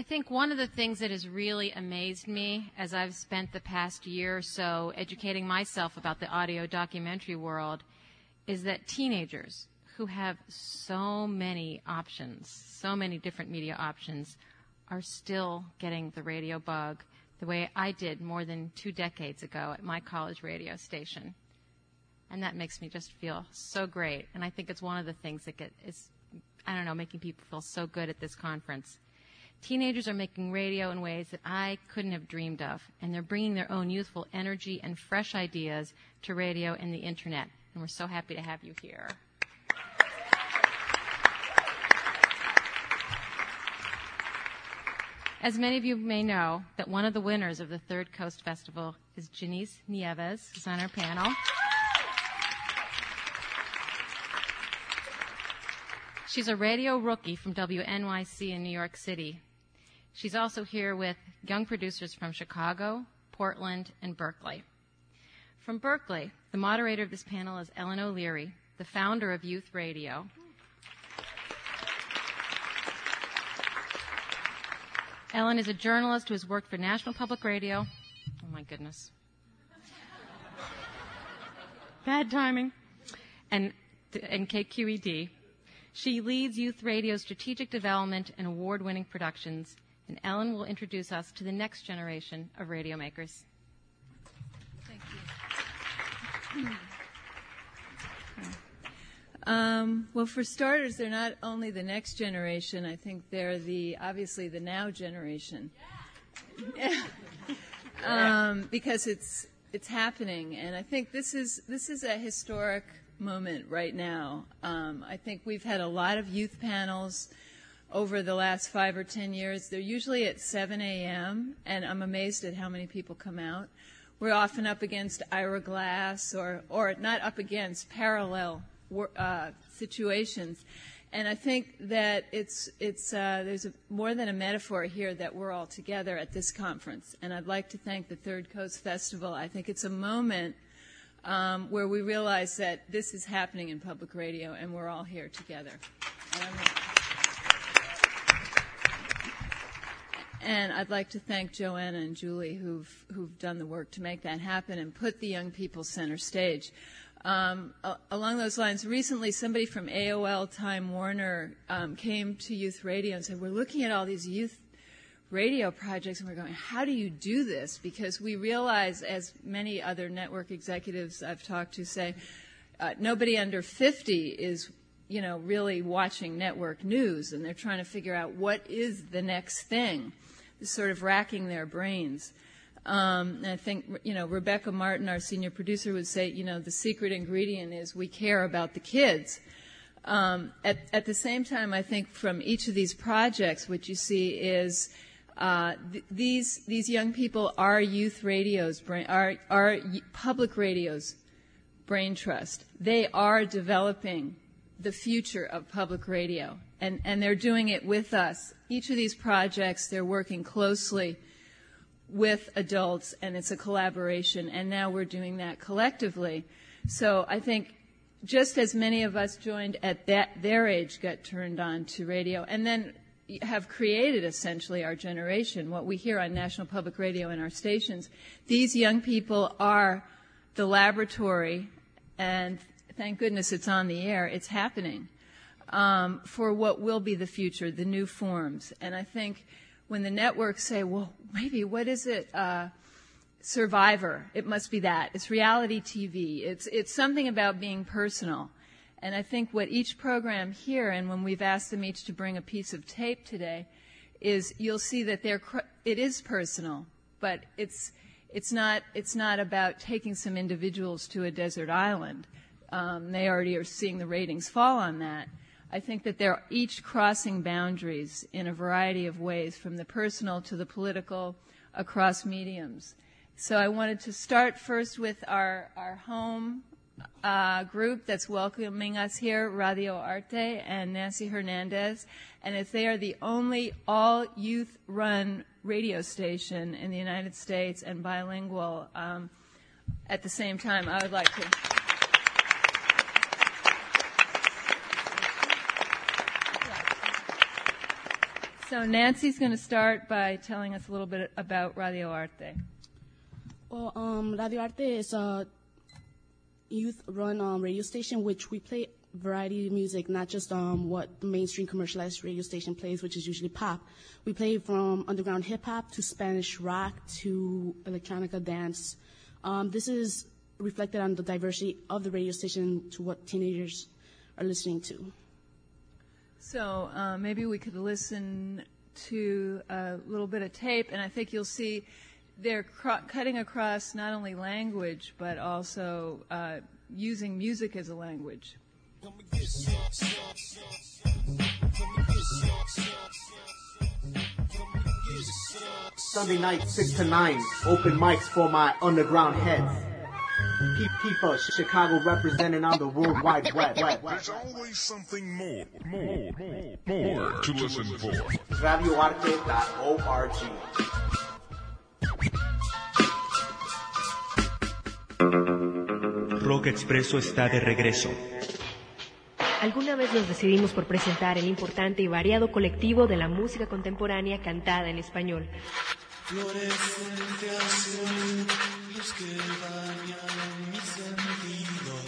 I think one of the things that has really amazed me as I've spent the past year or so educating myself about the audio documentary world is that teenagers who have so many options, so many different media options, are still getting the radio bug the way I did more than two decades ago at my college radio station. And that makes me just feel so great. And I think it's one of the things that get, is, I don't know, making people feel so good at this conference. Teenagers are making radio in ways that I couldn't have dreamed of, and they're bringing their own youthful energy and fresh ideas to radio and the internet. And we're so happy to have you here. As many of you may know, that one of the winners of the Third Coast Festival is Janice Nieves, who's on our panel. She's a radio rookie from WNYC in New York City. She's also here with young producers from Chicago, Portland, and Berkeley. From Berkeley, the moderator of this panel is Ellin O'Leary, the founder of Youth Radio, Ellin is a journalist who has worked for National Public Radio. Oh my goodness. Bad timing. And, and KQED. She leads Youth Radio's strategic development and award winning productions. And Ellin will introduce us to the next generation of radio makers. Thank you. Um, well, for starters, they're not only the next generation. I think they're the obviously the now generation. Yeah. um, because it's it's happening, and I think this is this is a historic moment right now. Um, I think we've had a lot of youth panels over the last five or ten years. They're usually at 7 a.m., and I'm amazed at how many people come out. We're often up against Ira Glass, or or not up against parallel uh, situations. And I think that it's, it's, uh, there's a, more than a metaphor here that we're all together at this conference. And I'd like to thank the Third Coast Festival. I think it's a moment um, where we realize that this is happening in public radio and we're all here together. And I'd like to thank Joanna and Julie who've, who've done the work to make that happen and put the young people center stage. Um, along those lines, recently somebody from AOL Time Warner um, came to Youth Radio and said, We're looking at all these youth radio projects and we're going, How do you do this? Because we realize, as many other network executives I've talked to say, uh, nobody under 50 is you know, really watching network news and they're trying to figure out what is the next thing, sort of racking their brains. Um, I think, you know, Rebecca Martin, our senior producer, would say, you know, the secret ingredient is we care about the kids. Um, at, at, the same time, I think from each of these projects, what you see is uh, th- these these young people are youth radios, brain, are are public radios, brain trust. They are developing the future of public radio, and and they're doing it with us. Each of these projects, they're working closely with adults, and it's a collaboration, and now we're doing that collectively. So I think just as many of us joined at that, their age got turned on to radio, and then have created essentially our generation, what we hear on National Public Radio and our stations. These young people are the laboratory, and thank goodness it's on the air, it's happening, um, for what will be the future, the new forms. And I think when the networks say, well, maybe what is it? Uh, Survivor. It must be that. It's reality TV. It's, it's something about being personal. And I think what each program here, and when we've asked them each to bring a piece of tape today, is you'll see that they're, it is personal, but it's, it's not, it's not about taking some individuals to a desert island. Um, they already are seeing the ratings fall on that. I think that they're each crossing boundaries in a variety of ways, from the personal to the political, across mediums. So I wanted to start first with our, our home uh, group that's welcoming us here, Radio Arte and Nancy Hernandez. And as they are the only all youth run radio station in the United States and bilingual um, at the same time, I would like to. So Nancy's going to start by telling us a little bit about Radio Arte. Well, um, Radio Arte is a youth-run um, radio station which we play variety of music, not just um, what the mainstream commercialized radio station plays, which is usually pop. We play from underground hip hop to Spanish rock to electronica dance. Um, this is reflected on the diversity of the radio station to what teenagers are listening to. So uh, maybe we could listen to a little bit of tape, and I think you'll see they're cr- cutting across not only language but also uh, using music as a language. Sunday night, 6 to 9. Open mics for my underground heads. P Chicago representing on the World Wide Web. There's always something more, more, more, more to listen for. RadioArte.org. Rock Expreso está de regreso. Alguna vez nos decidimos por presentar el importante y variado colectivo de la música contemporánea cantada en español. Bañan mis sentidos.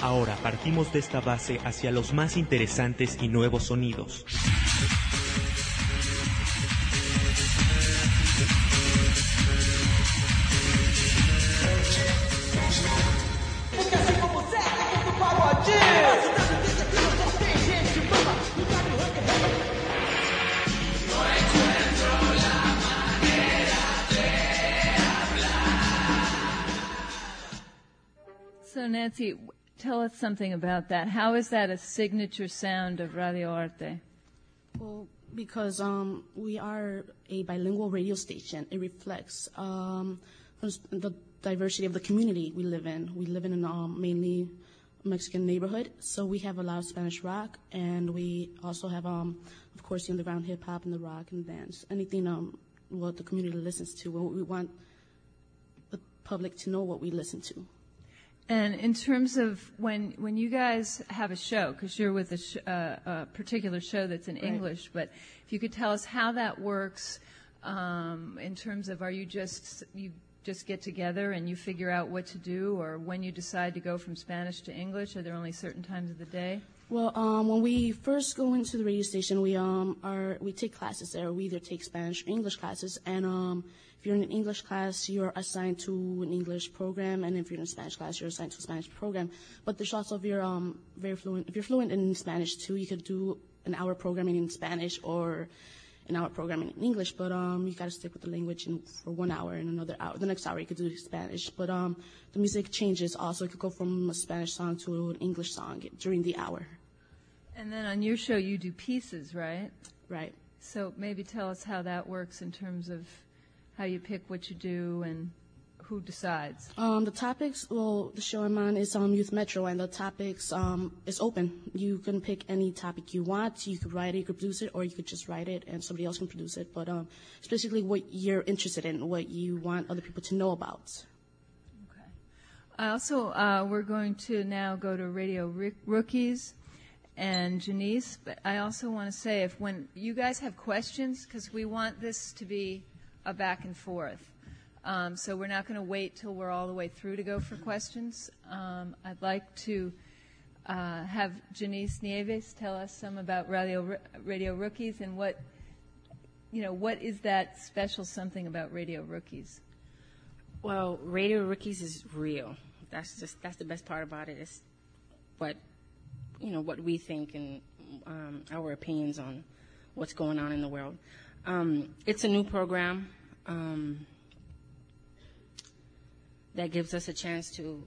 Ahora partimos de esta base hacia los más interesantes y nuevos sonidos. So Nancy, tell us something about that. How is that a signature sound of Radio Arte? Well, because um, we are a bilingual radio station, it reflects um, the diversity of the community we live in. We live in a um, mainly Mexican neighborhood, so we have a lot of Spanish rock, and we also have, um, of course, the underground hip hop and the rock and dance. Anything um, what the community listens to. What we want the public to know what we listen to. And in terms of when when you guys have a show, because you're with a, sh- uh, a particular show that's in English, but if you could tell us how that works, um, in terms of are you just you just get together and you figure out what to do, or when you decide to go from Spanish to English? Are there only certain times of the day? Well, um, when we first go into the radio station, we um are we take classes there. We either take Spanish or English classes, and um, if you're in an English class, you're assigned to an English program, and if you're in a Spanish class, you're assigned to a Spanish program. But there's also if you're um very fluent, if you're fluent in Spanish too, you could do an hour programming in Spanish or an hour programming in English. But um, you got to stick with the language for one hour and another hour. The next hour you could do Spanish, but um, the music changes. Also, it could go from a Spanish song to an English song during the hour. And then on your show, you do pieces, right? Right. So maybe tell us how that works in terms of how you pick what you do and who decides. Um, the topics, well, the show I'm on is um, Youth Metro, and the topics um, is open. You can pick any topic you want. You could write it, you could produce it, or you could just write it and somebody else can produce it. But um, it's basically what you're interested in, what you want other people to know about. I also, uh, we're going to now go to Radio Ri- Rookies and Janice, but I also want to say if when you guys have questions, because we want this to be a back and forth. Um, so we're not going to wait till we're all the way through to go for questions. Um, I'd like to uh, have Janice Nieves tell us some about Radio, Radio Rookies and what, you know, what is that special something about Radio Rookies? Well, Radio Rookies is real. That's just that's the best part about it. It's what you know what we think and um, our opinions on what's going on in the world. Um, it's a new program um, that gives us a chance to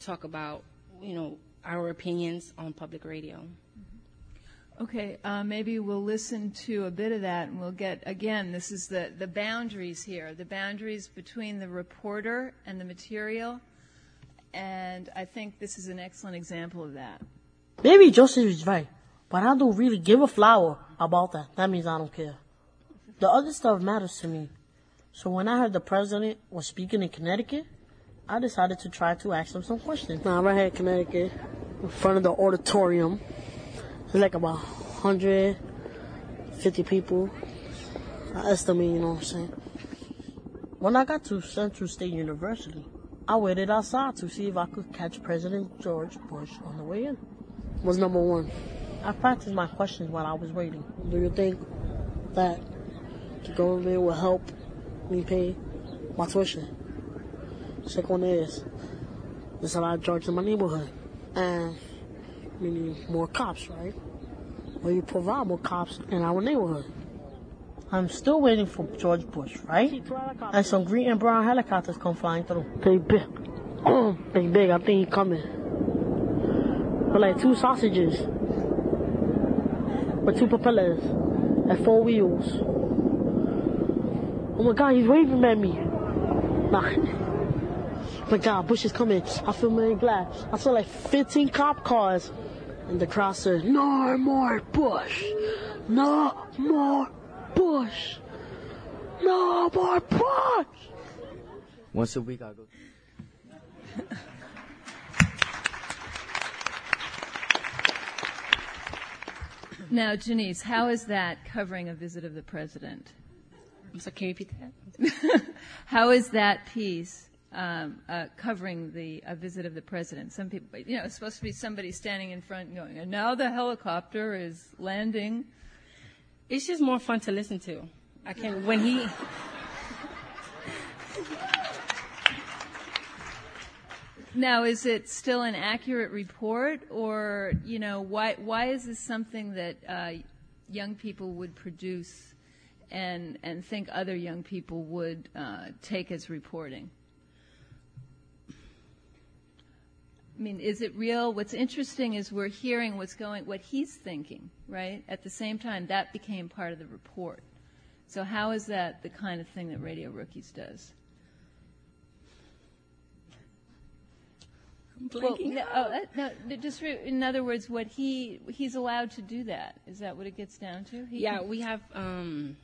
talk about you know our opinions on public radio. Okay, uh, maybe we'll listen to a bit of that and we'll get, again, this is the, the boundaries here, the boundaries between the reporter and the material. And I think this is an excellent example of that. Maybe Joseph is right, but I don't really give a flower about that. That means I don't care. The other stuff matters to me. So when I heard the president was speaking in Connecticut, I decided to try to ask him some questions. Nah, right here in Connecticut, in front of the auditorium. It's like about 150 people. I estimate, you know what I'm saying? When I got to Central State University, I waited outside to see if I could catch President George Bush on the way in. Was number one. I practiced my questions while I was waiting. Do you think that the government will help me pay my tuition? Second one is, there's a lot of drugs in my neighborhood, and we need more cops, right? Will you provide more cops in our neighborhood? I'm still waiting for George Bush, right? And some green and brown helicopters come flying through. They big. they big. I think he coming. With like two sausages. With two propellers. And four wheels. Oh my god, he's waving at me. Nah. Oh my god, Bush is coming. I feel really glad. I saw like 15 cop cars. And the crowd said, No more Bush. No more Bush. No more Bush. Once a week, I go. Now, Janice, how is that covering a visit of the president? I'm sorry, can you repeat that? how is that piece um, uh, covering the a visit of the president? Some people, you know, it's supposed to be somebody standing in front going, and now the helicopter is landing. It's just more fun to listen to. I can when he. Now, is it still an accurate report, or you know, why why is this something that uh, young people would produce, and and think other young people would uh, take as reporting? I mean, is it real? What's interesting is we're hearing what's going, what he's thinking, right? At the same time, that became part of the report. So how is that the kind of thing that Radio Rookies does? Well, no, oh, that, no, just re- in other words, what he he's allowed to do that. Is that what it gets down to? He yeah, can- we have. Um,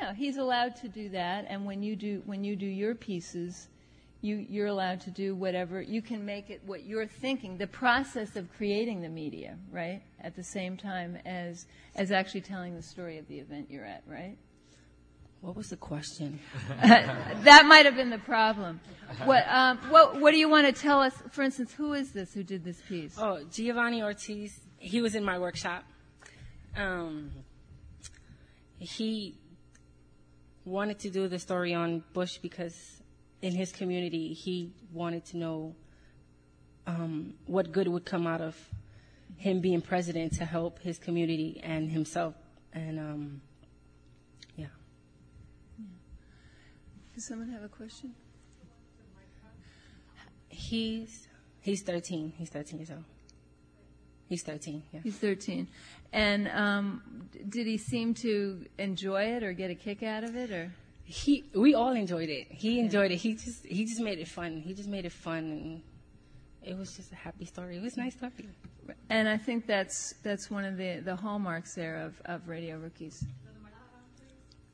No, he's allowed to do that, and when you do when you do your pieces, you you're allowed to do whatever you can make it what you're thinking. The process of creating the media, right, at the same time as as actually telling the story of the event you're at, right. what was the question? that might have been the problem. What um, what what do you want to tell us? For instance, who is this who did this piece? Oh, Giovanni Ortiz. He was in my workshop. Um, he wanted to do the story on Bush because in his community he wanted to know um, what good would come out of him being president to help his community and himself. And um, yeah. Does someone have a question? He's he's 13. He's 13 years old. He's 13. Yeah. He's 13, and um, did he seem to enjoy it or get a kick out of it, or? He we all enjoyed it. He enjoyed it. He just he just made it fun. He just made it fun and it was just a happy story. It was nice talking. And I think that's that's one of the, the hallmarks there of, of Radio Rookies.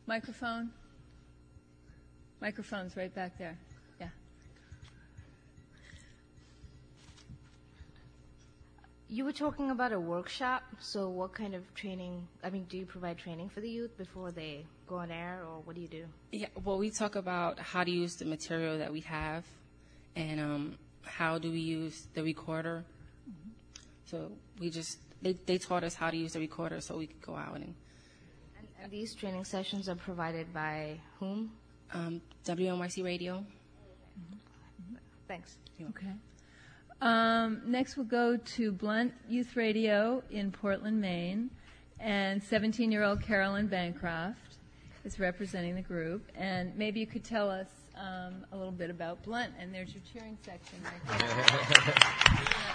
Microphone. Microphone's right back there. You were talking about a workshop. So, what kind of training? I mean, do you provide training for the youth before they go on air, or what do you do? Yeah, well, we talk about how to use the material that we have, and um, how do we use the recorder. So we just they they taught us how to use the recorder, so we could go out and. And, and these training sessions are provided by whom? Um, WNYC Radio. Thanks. Okay. Um, next, we'll go to Blunt Youth Radio in Portland, Maine, and 17-year-old Carolyn Bancroft is representing the group. And maybe you could tell us um, a little bit about Blunt. And there's your cheering section right there.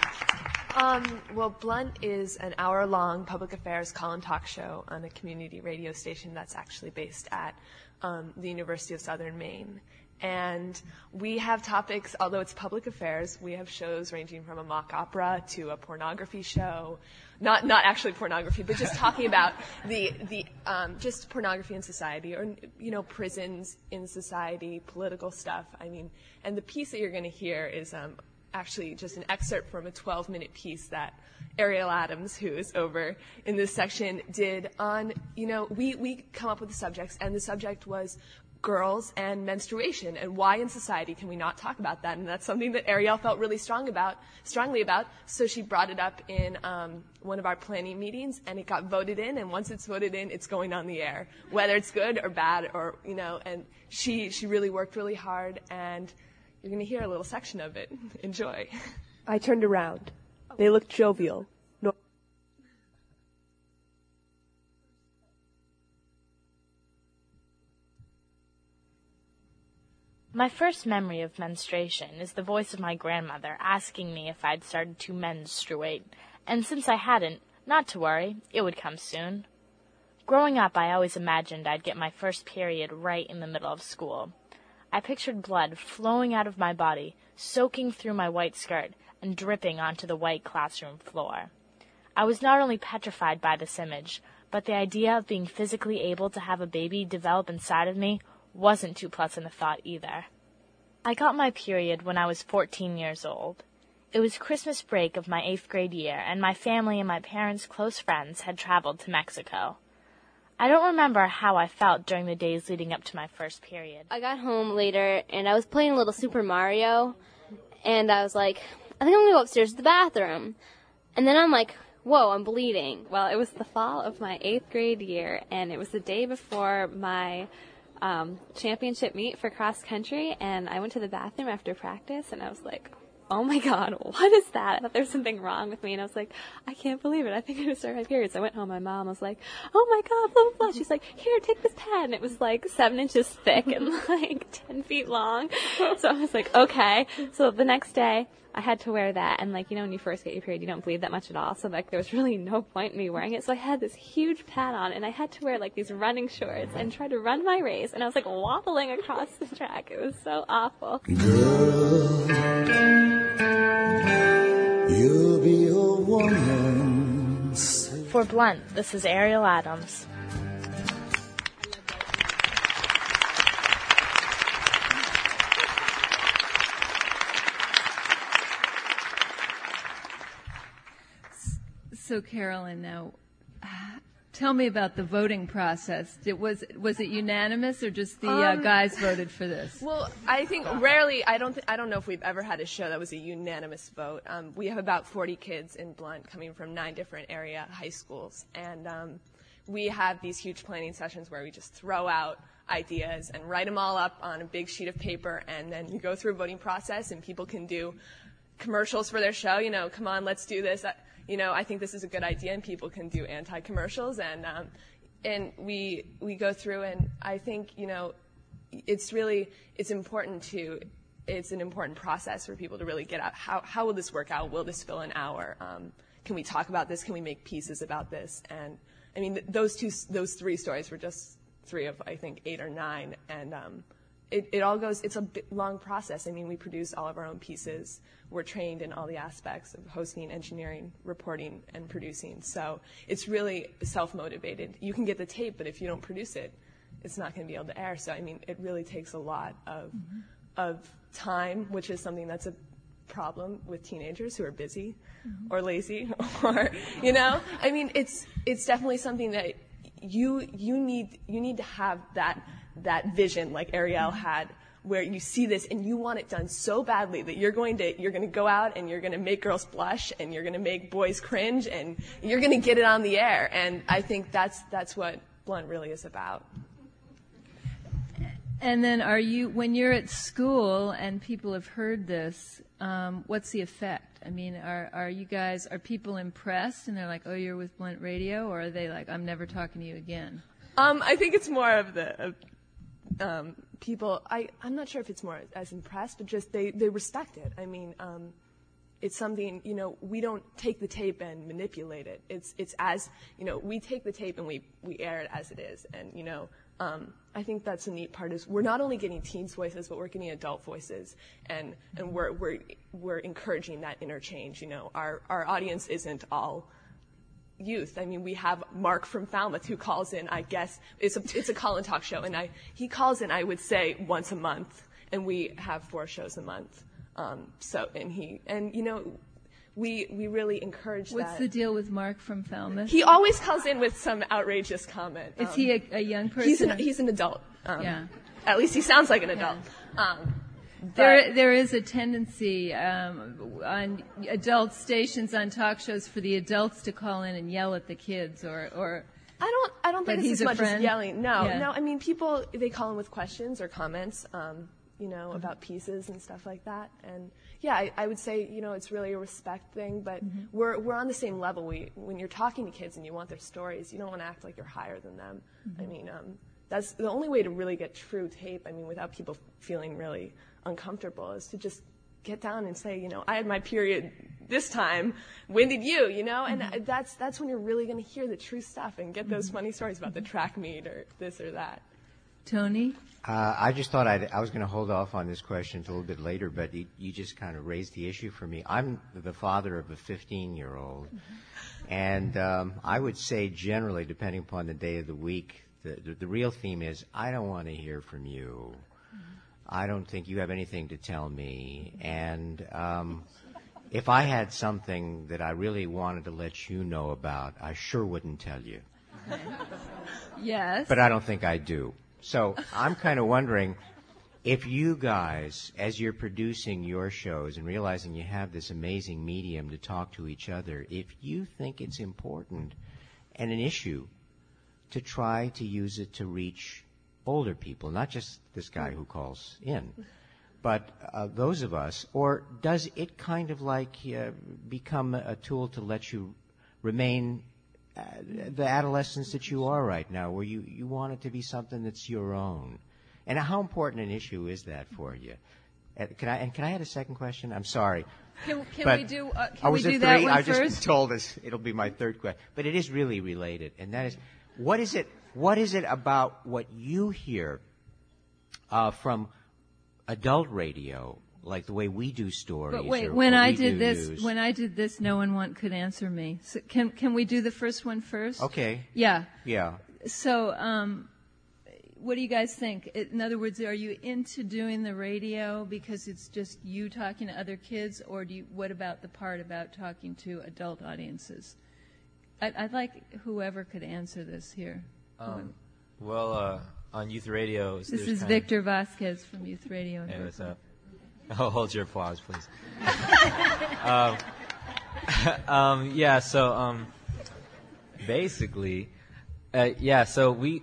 Um, well, Blunt is an hour long public affairs call and talk show on a community radio station that's actually based at um, the University of Southern Maine. And we have topics, although it's public affairs, we have shows ranging from a mock opera to a pornography show. Not, not actually pornography, but just talking about the, the, um, just pornography in society or, you know, prisons in society, political stuff. I mean, and the piece that you're going to hear is, um, actually just an excerpt from a 12 minute piece that Ariel Adams, who is over in this section, did on, you know, we, we come up with the subjects, and the subject was girls and menstruation and why in society can we not talk about that? And that's something that ariel felt really strong about strongly about. So she brought it up in um, one of our planning meetings and it got voted in and once it's voted in it's going on the air whether it's good or bad or you know and she she really worked really hard and you're going to hear a little section of it. Enjoy. I turned around. They looked jovial My first memory of menstruation is the voice of my grandmother asking me if I'd started to menstruate, and since I hadn't, not to worry, it would come soon. Growing up, I always imagined I'd get my first period right in the middle of school. I pictured blood flowing out of my body, soaking through my white skirt, and dripping onto the white classroom floor. I was not only petrified by this image, but the idea of being physically able to have a baby develop inside of me wasn't too pleasant a thought either. I got my period when I was 14 years old. It was Christmas break of my eighth grade year, and my family and my parents' close friends had traveled to Mexico. I don't remember how I felt during the days leading up to my first period. I got home later and I was playing a little Super Mario, and I was like, I think I'm gonna go upstairs to the bathroom. And then I'm like, whoa, I'm bleeding. Well, it was the fall of my eighth grade year, and it was the day before my um, championship meet for cross country, and I went to the bathroom after practice, and I was like, oh my god, what is that? I thought there was something wrong with me, and I was like, I can't believe it. I think I'm gonna start my periods. I went home. My mom was like, oh my god, blah blah blah. She's like, here, take this pad, and it was like seven inches thick and like ten feet long. So I was like, okay. So the next day, I had to wear that, and like you know, when you first get your period, you don't bleed that much at all. So like there was really no point in me wearing it. So I had this huge pad on, and I had to wear like these running shorts and try to run my race, and I was like waddling across the track. It was so awful. Girl, you'll be a woman. For Blunt, this is Ariel Adams. So, Carolyn, now tell me about the voting process. It was was it unanimous or just the uh, Um, guys voted for this? Well, I think rarely. I don't. Th- I don't know if we've ever had a show that was a unanimous vote. Um, we have about 40 kids in Blunt coming from nine different area high schools, and um, we have these huge planning sessions where we just throw out ideas and write them all up on a big sheet of paper, and then you go through a voting process, and people can do commercials for their show. You know, come on, let's do this. Uh, you know, I think this is a good idea, and people can do anti-commercials, and um, and we we go through, and I think you know, it's really it's important to it's an important process for people to really get out how how will this work out? Will this fill an hour? Um, can we talk about this? Can we make pieces about this? And I mean, th- those two those three stories were just three of I think eight or nine, and um, it, it all goes, it's a bit long process. I mean, we produce all of our own pieces. We're trained in all the aspects of hosting, engineering, reporting, and producing. So it's really self motivated. You can get the tape, but if you don't produce it, it's not going to be able to air. So, I mean, it really takes a lot of, mm-hmm. of time, which is something that's a problem with teenagers who are busy mm-hmm. or lazy or, you know? I mean, it's, it's definitely something that you, you need, you need to have that that vision like Ariel had where you see this and you want it done so badly that you're going to go out and you're going to make girls blush and you're going to make boys cringe and you're going to get it on the air and I think that's that's what Blunt really is about. And then, are you when you're at school and people have heard this? Um, what's the effect? I mean, are are you guys are people impressed and they're like, "Oh, you're with Blunt Radio," or are they like, "I'm never talking to you again"? Um, I think it's more of the of, um, people. I I'm not sure if it's more as impressed, but just they they respect it. I mean, um, it's something you know we don't take the tape and manipulate it. It's it's as you know we take the tape and we we air it as it is, and you know. Um, I think that's the neat part is we're not only getting teens voices, but we're getting adult voices, and and we're we're we're encouraging that interchange. You know, our our audience isn't all youth. I mean, we have Mark from Falmouth who calls in. I guess it's a it's a call and talk show, and I he calls in. I would say once a month, and we have four shows a month. Um, so, and he, and you know, we we really encourage What's that. the deal with Mark from Falmouth? He always calls in with some outrageous comment. Is Um, he a, a young person? He's an, he's an adult. Um, Yeah. At least he sounds like an adult. Um, There, there is a tendency um, on adult stations on talk shows for the adults to call in and yell at the kids, or, or I don't. I don't think it's as much friend? as yelling. No, Yeah. no. I mean, people they call in with questions or comments, um, you know, about pieces and stuff like that. And yeah, I, I would say you know it's really a respect thing. But Mm-hmm. we're we're on the same level. We when you're talking to kids and you want their stories, you don't want to act like you're higher than them. I Mhm. mean, um, that's the only way to really get true tape. I mean, without people feeling really uncomfortable, is to just get down and say, you know, I had my period this time. When did you? You know, and Mm-hmm. uh that's that's when you're really going to hear the true stuff and get those funny stories about the track meet or this or that. Tony. Uh, I just thought I'd, I was going to hold off on this question until a little bit later, but you, you just kind of raised the issue for me. I'm the father of a 15 year old, and um, I would say generally, depending upon the day of the week, the real theme is I don't want to hear from you. I don't think you have anything to tell me. And um, if I had something that I really wanted to let you know about, I sure wouldn't tell you. Yes. But I don't think I do. So I'm kind of wondering if you guys, as you're producing your shows and realizing you have this amazing medium to talk to each other, if you think it's important and an issue to try to use it to reach older people, not just this guy who calls in, but uh, those of us, or does it kind of like uh, become a tool to let you remain the adolescence that you are right now, where you, you want it to be something that's your own? And how important an issue is that for you? Uh, Can I, and can I add a second question? I'm sorry. Can- can But- we do, uh, can we do that three? one I was just first? told this it'll be my third question, but it is really related, and that is, what is it? What is it about what you hear uh, from adult radio, like the way we do stories? But wait, or when what I did this, news? when I did this, no one want, could answer me. So can can we do the first one first? Okay. Yeah. Yeah. So, um, what do you guys think? In other words, are you into doing the radio because it's just you talking to other kids, or do you? What about the part about talking to adult audiences? I, I'd like whoever could answer this here. Um, well, uh, on youth radio, this is kind of- Victor Vasquez from Youth Radio. in Hey, what's up? Oh, hold your applause, please. um, um, yeah, so um, basically, uh, yeah, so we,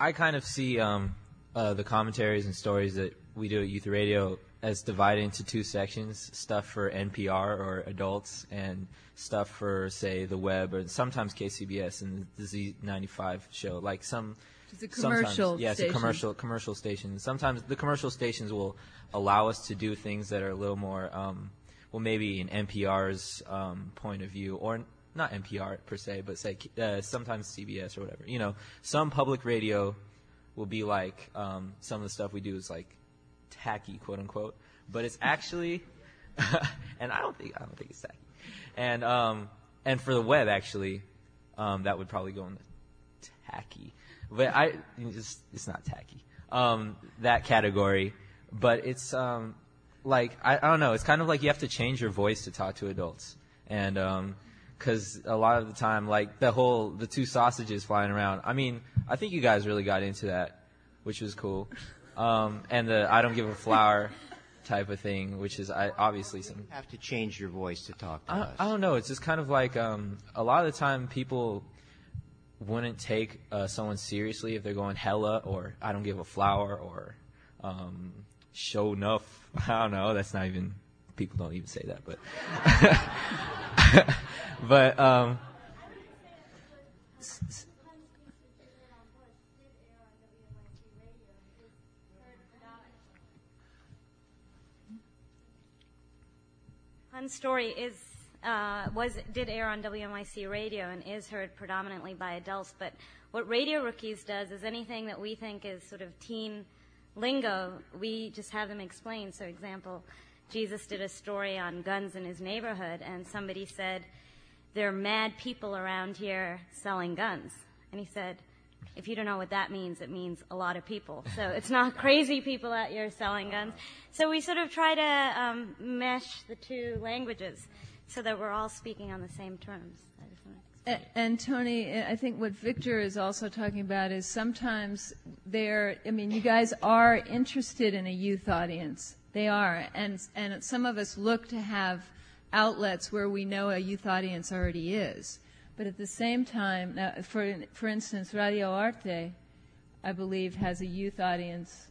I kind of see um, uh, the commentaries and stories that we do at Youth Radio as divided into two sections: stuff for NPR or adults, and stuff for, say, the web or sometimes KCBS and the Z95 show. Like some, It's a sometimes- commercial yeah, it's a station. commercial commercial stations. Sometimes the commercial stations will allow us to do things that are a little more, um, well, maybe in NPR's um, point of view, or not NPR per se, but say uh, sometimes CBS or whatever. You know, some public radio will be like um, some of the stuff we do is like tacky, quote unquote, but it's actually, and I don't think I don't think it's tacky, and um, and for the web actually, um, that would probably go in the tacky, but I it's it's not tacky. Um, that category, but it's um, like I, I don't know. It's kind of like you have to change your voice to talk to adults, and um, because a lot of the time, like the whole the two sausages flying around. I mean, I think you guys really got into that, which was cool. Um, and the I don't give a flower type of thing, which is I, obviously some have to change your voice to talk to I, us. I don't know. It's just kind of like um, a lot of the time people wouldn't take uh, someone seriously if they're going hella or I don't give a flower or um, show enough. I don't know. That's not even people don't even say that, but but um, Hun's story is did air on WNYC radio and is heard predominantly by adults. But what Radio Rookies does is anything that we think is sort of teen lingo, we just have them explain. So, example, Jesus did a story on guns in his neighborhood, and somebody said, "There are mad people around here selling guns," and he said, If you don't know what that means, it means a lot of people. So it's not crazy people out here selling guns. So we sort of try to um, mesh the two languages so that we're all speaking on the same terms. And, Tony, I think what Victor is also talking about is sometimes they're, I mean, you guys are interested in a youth audience. They are. And, and some of us look to have outlets where we know a youth audience already is. But at the same time, for, for instance, Radio Arte, I believe, has a youth audience.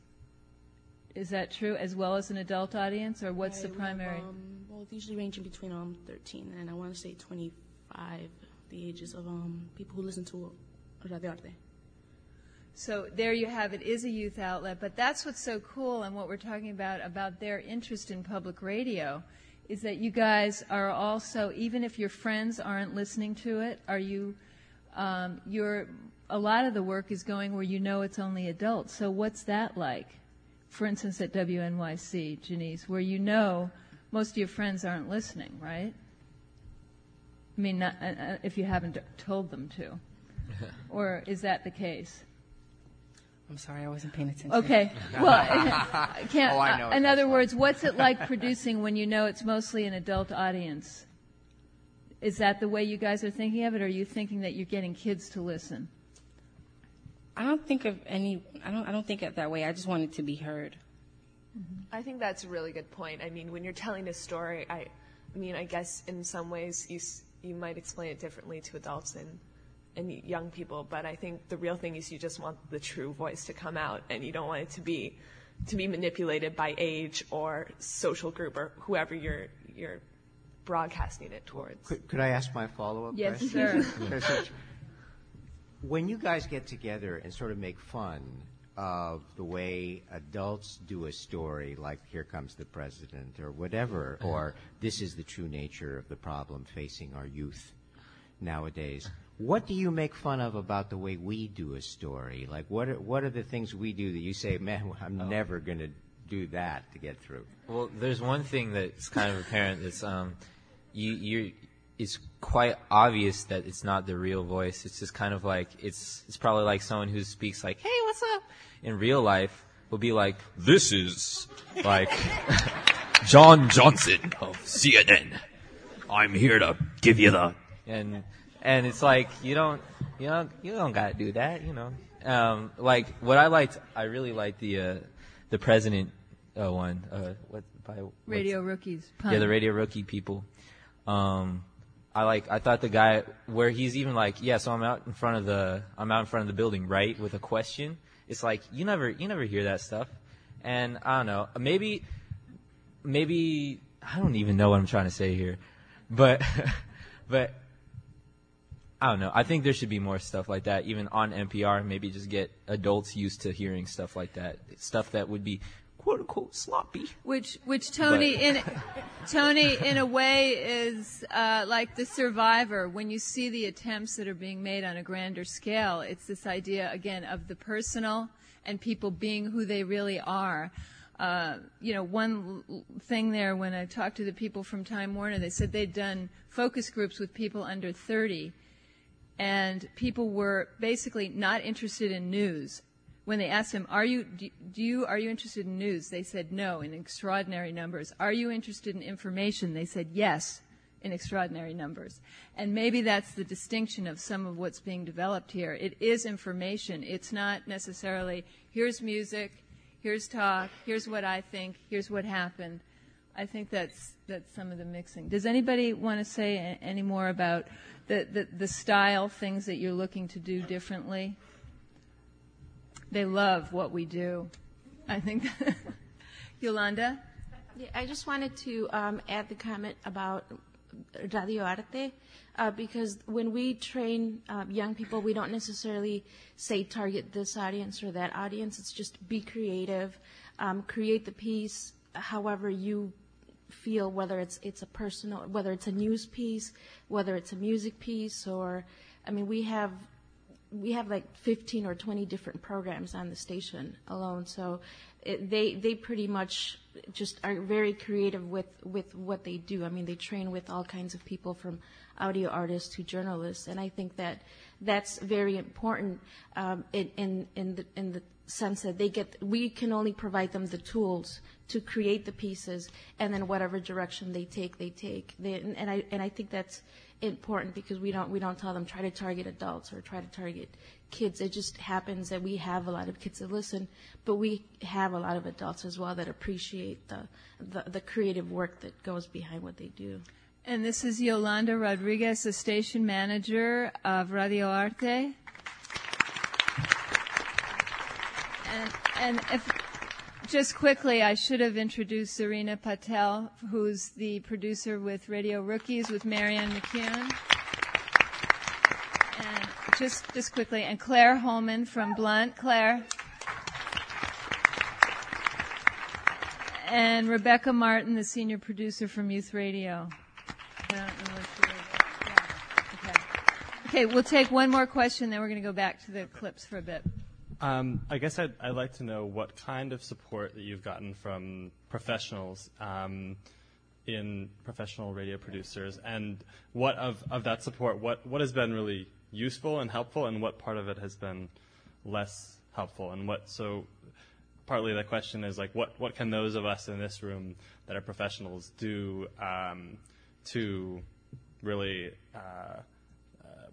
Is that true, as well as an adult audience, or what's the Right, we have, primary? um, well, it's usually ranging between um 13 and I want to say 25, the ages of um people who listen to Radio Arte. So there you have it, is a youth outlet. But that's what's so cool and what we're talking about, about their interest in public radio, is that you guys are also, even if your friends aren't listening to it, are you, um, you're, a lot of the work is going where you know it's only adults. So what's that like? For instance, at WNYC, Janice, where you know most of your friends aren't listening, right? I mean, not, uh, uh, if you haven't told them to. Or is that the case? I'm sorry, I wasn't paying attention. Okay. Well, I can't. Oh, I know. uh, in other words, what's it like producing when you know it's mostly an adult audience? Is that the way you guys are thinking of it, or are you thinking that you're getting kids to listen? I don't think of any. I don't. I don't think it that way. I just want it to be heard. Mm-hmm. I think that's a really good point. I mean, when you're telling a story, I, I mean, I guess in some ways you you might explain it differently to adults and and young people, but I think the real thing is you just want the true voice to come out, and you don't want it to be to be manipulated by age or social group or whoever you're you're broadcasting it towards. Could, could I ask my follow-up Yes, question? sir. There's such- when you guys get together and sort of make fun of the way adults do a story, like "Here Comes the President" or whatever, or "This is the true nature of the problem facing our youth nowadays," what do you make fun of about the way we do a story? Like, what are, what are the things we do that you say, "Man, I'm never going to do that to get through"? Well, there's one thing that's kind of apparent. That's um, you you it's quite obvious that it's not the real voice. It's just kind of like it's it's probably like someone who speaks like, "Hey, what's up?" In real life, will be like, "This is like John Johnson of CNN. I'm here to give you the and and it's like you don't you don't you don't gotta do that, you know. Um, like what I liked, I really liked the uh, the president uh, one. Uh, what by Radio Rookies. yeah, the radio rookie people. Um, I like. I thought the guy where he's even like, yeah. So I'm out in front of the. I'm out in front of the building, right, with a question. It's like you never, you never hear that stuff, and I don't know. Maybe, maybe I don't even know what I'm trying to say here, but, but I don't know. I think there should be more stuff like that, even on NPR. Maybe just get adults used to hearing stuff like that, stuff that would be quote unquote sloppy. Which, which Tony, But- in Tony, in a way, is uh, like the survivor. When you see the attempts that are being made on a grander scale, it's this idea again of the personal and people being who they really are. Uh, you know, one l- thing there when I talked to the people from Time Warner, they said they'd done focus groups with people under 30, and people were basically not interested in news when they asked them, "Are you do, you are you interested in news?" They said no in extraordinary numbers. Are you interested in information? They said yes in extraordinary numbers. And maybe that's the distinction of some of what's being developed here. It is information. It's not necessarily here's music, here's talk, here's what I think, here's what happened. I think that's that's some of the mixing. Does anybody want to say any more about the, the, the style things that you're looking to do differently? They love what we do. I think. Yolanda? Yeah, I just wanted to um, add the comment about Radio Arte uh, because when we train uh, young people, we don't necessarily say target this audience or that audience. It's just be creative, um, create the piece however you feel, whether it's it's a personal, whether it's a news piece, whether it's a music piece, or I mean, we have we have like 15 or 20 different programs on the station alone. So it, they they pretty much just are very creative with with what they do. I mean, they train with all kinds of people from audio artists to journalists, and I think that that's very important um, in in in the, in the sense that they get we can only provide them the tools to create the pieces, and then whatever direction they take, they take. They, and, and I and I think that's important because we don't we don't tell them try to target adults or try to target kids. It just happens that we have a lot of kids that listen, but we have a lot of adults as well that appreciate the the, the creative work that goes behind what they do. And this is Yolanda Rodriguez, the station manager of Radio Arte. And, and if, just quickly, I should have introduced Zarina Patel, who's the producer with Radio Rookies with Marianne McCune. And just, just quickly, and Claire Holman from Blunt. Claire. And Rebecca Martin, the senior producer from Youth Radio. Okay, we'll take one more question, then we're going to go back to the clips for a bit. Um, I guess I'd, I'd like to know what kind of support that you've gotten from professionals um, in professional radio producers, and what of, of that support, what, what has been really useful and helpful, and what part of it has been less helpful, and what so partly the question is like what, what can those of us in this room that are professionals do um, to really uh, uh,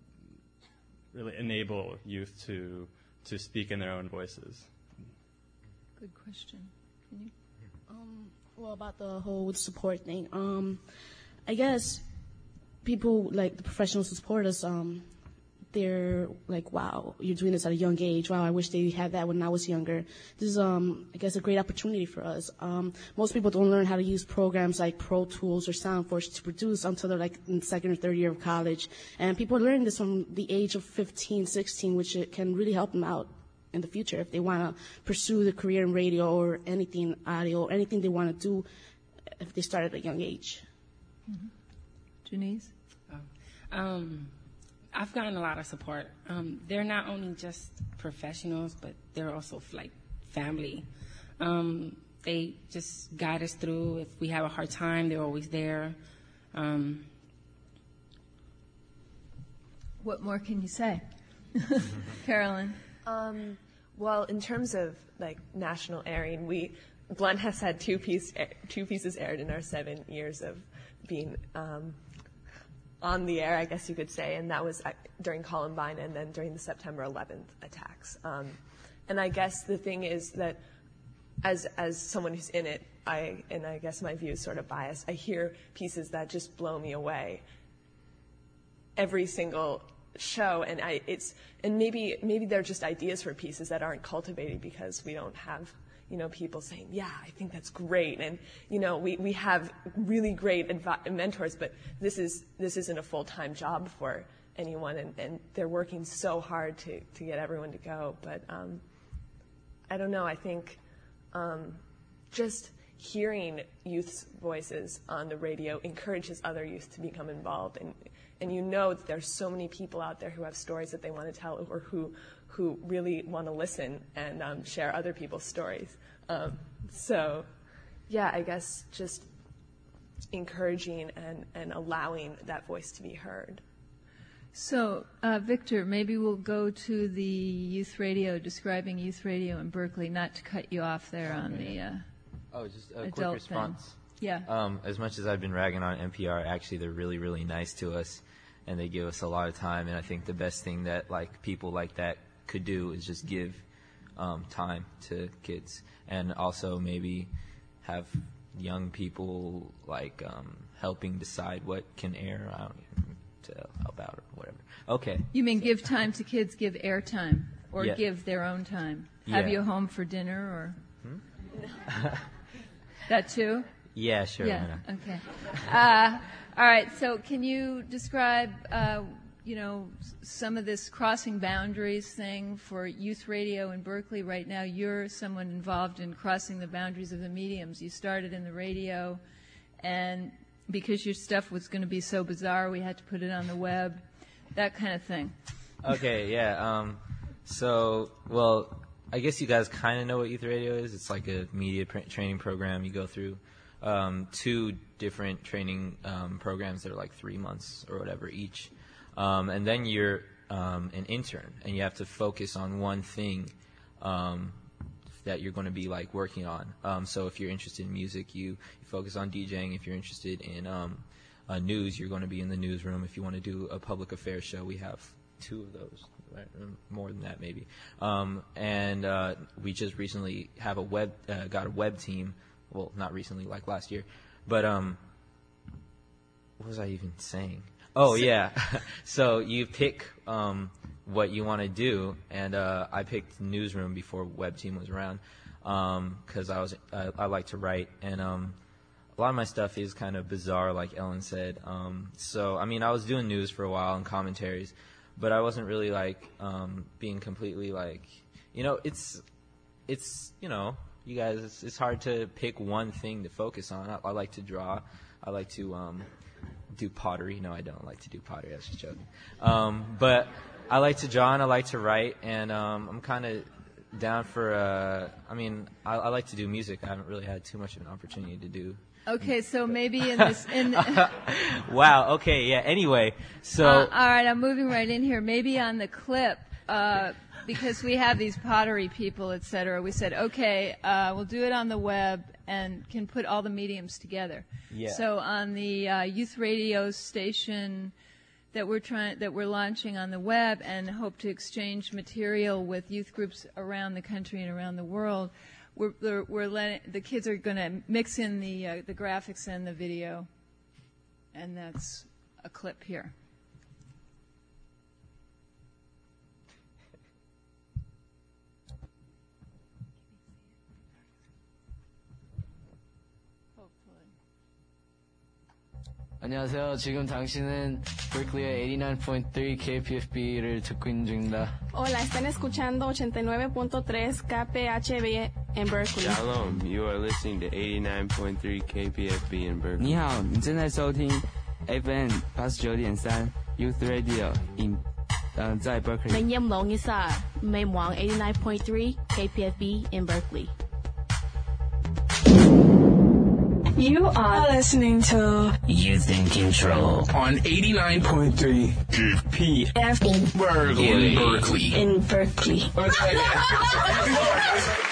really enable youth to to speak in their own voices. Good question. Can you? Um, well, about the whole support thing, um, I guess people like the professionals who support. Um, they're like, wow, you're doing this at a young age. Wow, I wish they had that when I was younger. This is, um, I guess, a great opportunity for us. Um, most people don't learn how to use programs like Pro Tools or SoundForge to produce until they're like in second or third year of college. And people are learning this from the age of 15, 16, which it can really help them out in the future if they want to pursue the career in radio or anything audio or anything they want to do if they start at a young age. Mm-hmm. Janice? Um, I've gotten a lot of support. Um, they're not only just professionals, but they're also like family. Um, they just guide us through. If we have a hard time, they're always there. Um, What more can you say? Carolyn? Um, well, in terms of like national airing, we Blunt has had two piece two pieces aired in our seven years of being um, on the air, I guess you could say, and that was uh, during Columbine and then during the September 11th attacks. Um, and I guess the thing is that as as someone who's in it, I and I guess my view is sort of biased. I hear pieces that just blow me away. Every single show, and I it's and maybe maybe they're just ideas for pieces that aren't cultivated because we don't have you know people saying yeah I think that's great, and you know we we have really great advi- mentors, but this is this isn't a full time job for anyone, and, and they're working so hard to to get everyone to go, but. Um, I don't know. I think um, just hearing youth's voices on the radio encourages other youth to become involved, and and you know that there's so many people out there who have stories that they want to tell, or who who really want to listen and um, share other people's stories. Um, so, yeah, I guess just encouraging and and allowing that voice to be heard. So, uh, Victor, maybe we'll go to the youth radio, describing youth radio in Berkeley, not to cut you off there on the uh, Oh, just a quick response. thing. Yeah. Um, as much as I've been ragging on NPR, actually they're really, really nice to us, and they give us a lot of time. And I think the best thing that like people like that could do is just give um, time to kids, and also maybe have young people like um, helping decide what can air. I don't know, to help out or whatever. Okay. You mean give time to kids, give air time, or Yeah. give their own time? Have Yeah. you home for dinner, or Hmm? that too? Yeah, sure. why Yeah. not? Okay. Uh, all right. So, can you describe, uh, you know, some of this crossing boundaries thing for youth radio in Berkeley right now? You're someone involved in crossing the boundaries of the mediums. You started in the radio, and because your stuff was going to be so bizarre, we had to put it on the web. That kind of thing. okay, yeah. Um, so, well, I guess you guys kind of know what youth radio is. It's like a media pr- training program you go through. um, two different training um, programs that are like three months or whatever each, um, and then you're um, an intern and you have to focus on one thing um, that you're going to be like working on. Um, so if you're interested in music, you, you focus on DJing. If you're interested in uh, news, you're going to be in the newsroom. If you want to do a public affairs show, we have two of those, more than that maybe. Um, and uh, we just recently have a web uh, got a web team. Well, not recently, like last year, but um, what was I even saying? Oh yeah, so you pick um, what you want to do, and uh, I picked newsroom before web team was around because I was I, I like to write, and um, a lot of my stuff is kind of bizarre, like Ellin said. Um, so I mean, I was doing news for a while and commentaries, but I wasn't really like um, being completely like, you know, it's it's you know, you guys, it's, it's hard to pick one thing to focus on. I, I like to draw. I like to um, do pottery. No, I don't like to do pottery. I was just joking. Um, but I like to draw and I like to write, and um, I'm kind of down for. Uh, I mean, I, I like to do music. I haven't really had too much of an opportunity to do. Okay, so maybe in this in. wow. Okay. Yeah. Anyway, so Uh, all right, I'm moving right in here. Maybe on the clip, uh, because we have these pottery people, et cetera, we said, okay, uh, we'll do it on the web and can put all the mediums together. Yeah. So on the uh, youth radio station that we're trying that we're launching on the web and hope to exchange material with youth groups around the country and around the world. We're, we're, we're letting the kids are going to mix in the uh, the graphics and the video, and that's a clip here. 안녕하세요. 지금 당신은 Berkeley 89.3 KPFB를 듣고 있는 중입니다. Hola, están escuchando 89.3 KPHB en Berkeley. Shalom, you are listening to 89.3 KPFB in Berkeley. 你好，你正在收听 FM 八十九点三 Youth Radio in 嗯、在 Berkeley。 Nanyam Long Isa, Meimwang 89.3 KPFB in Berkeley. You are listening to Youth in Control on 89.3 KPFB Berkeley. in Berkeley. In Berkeley.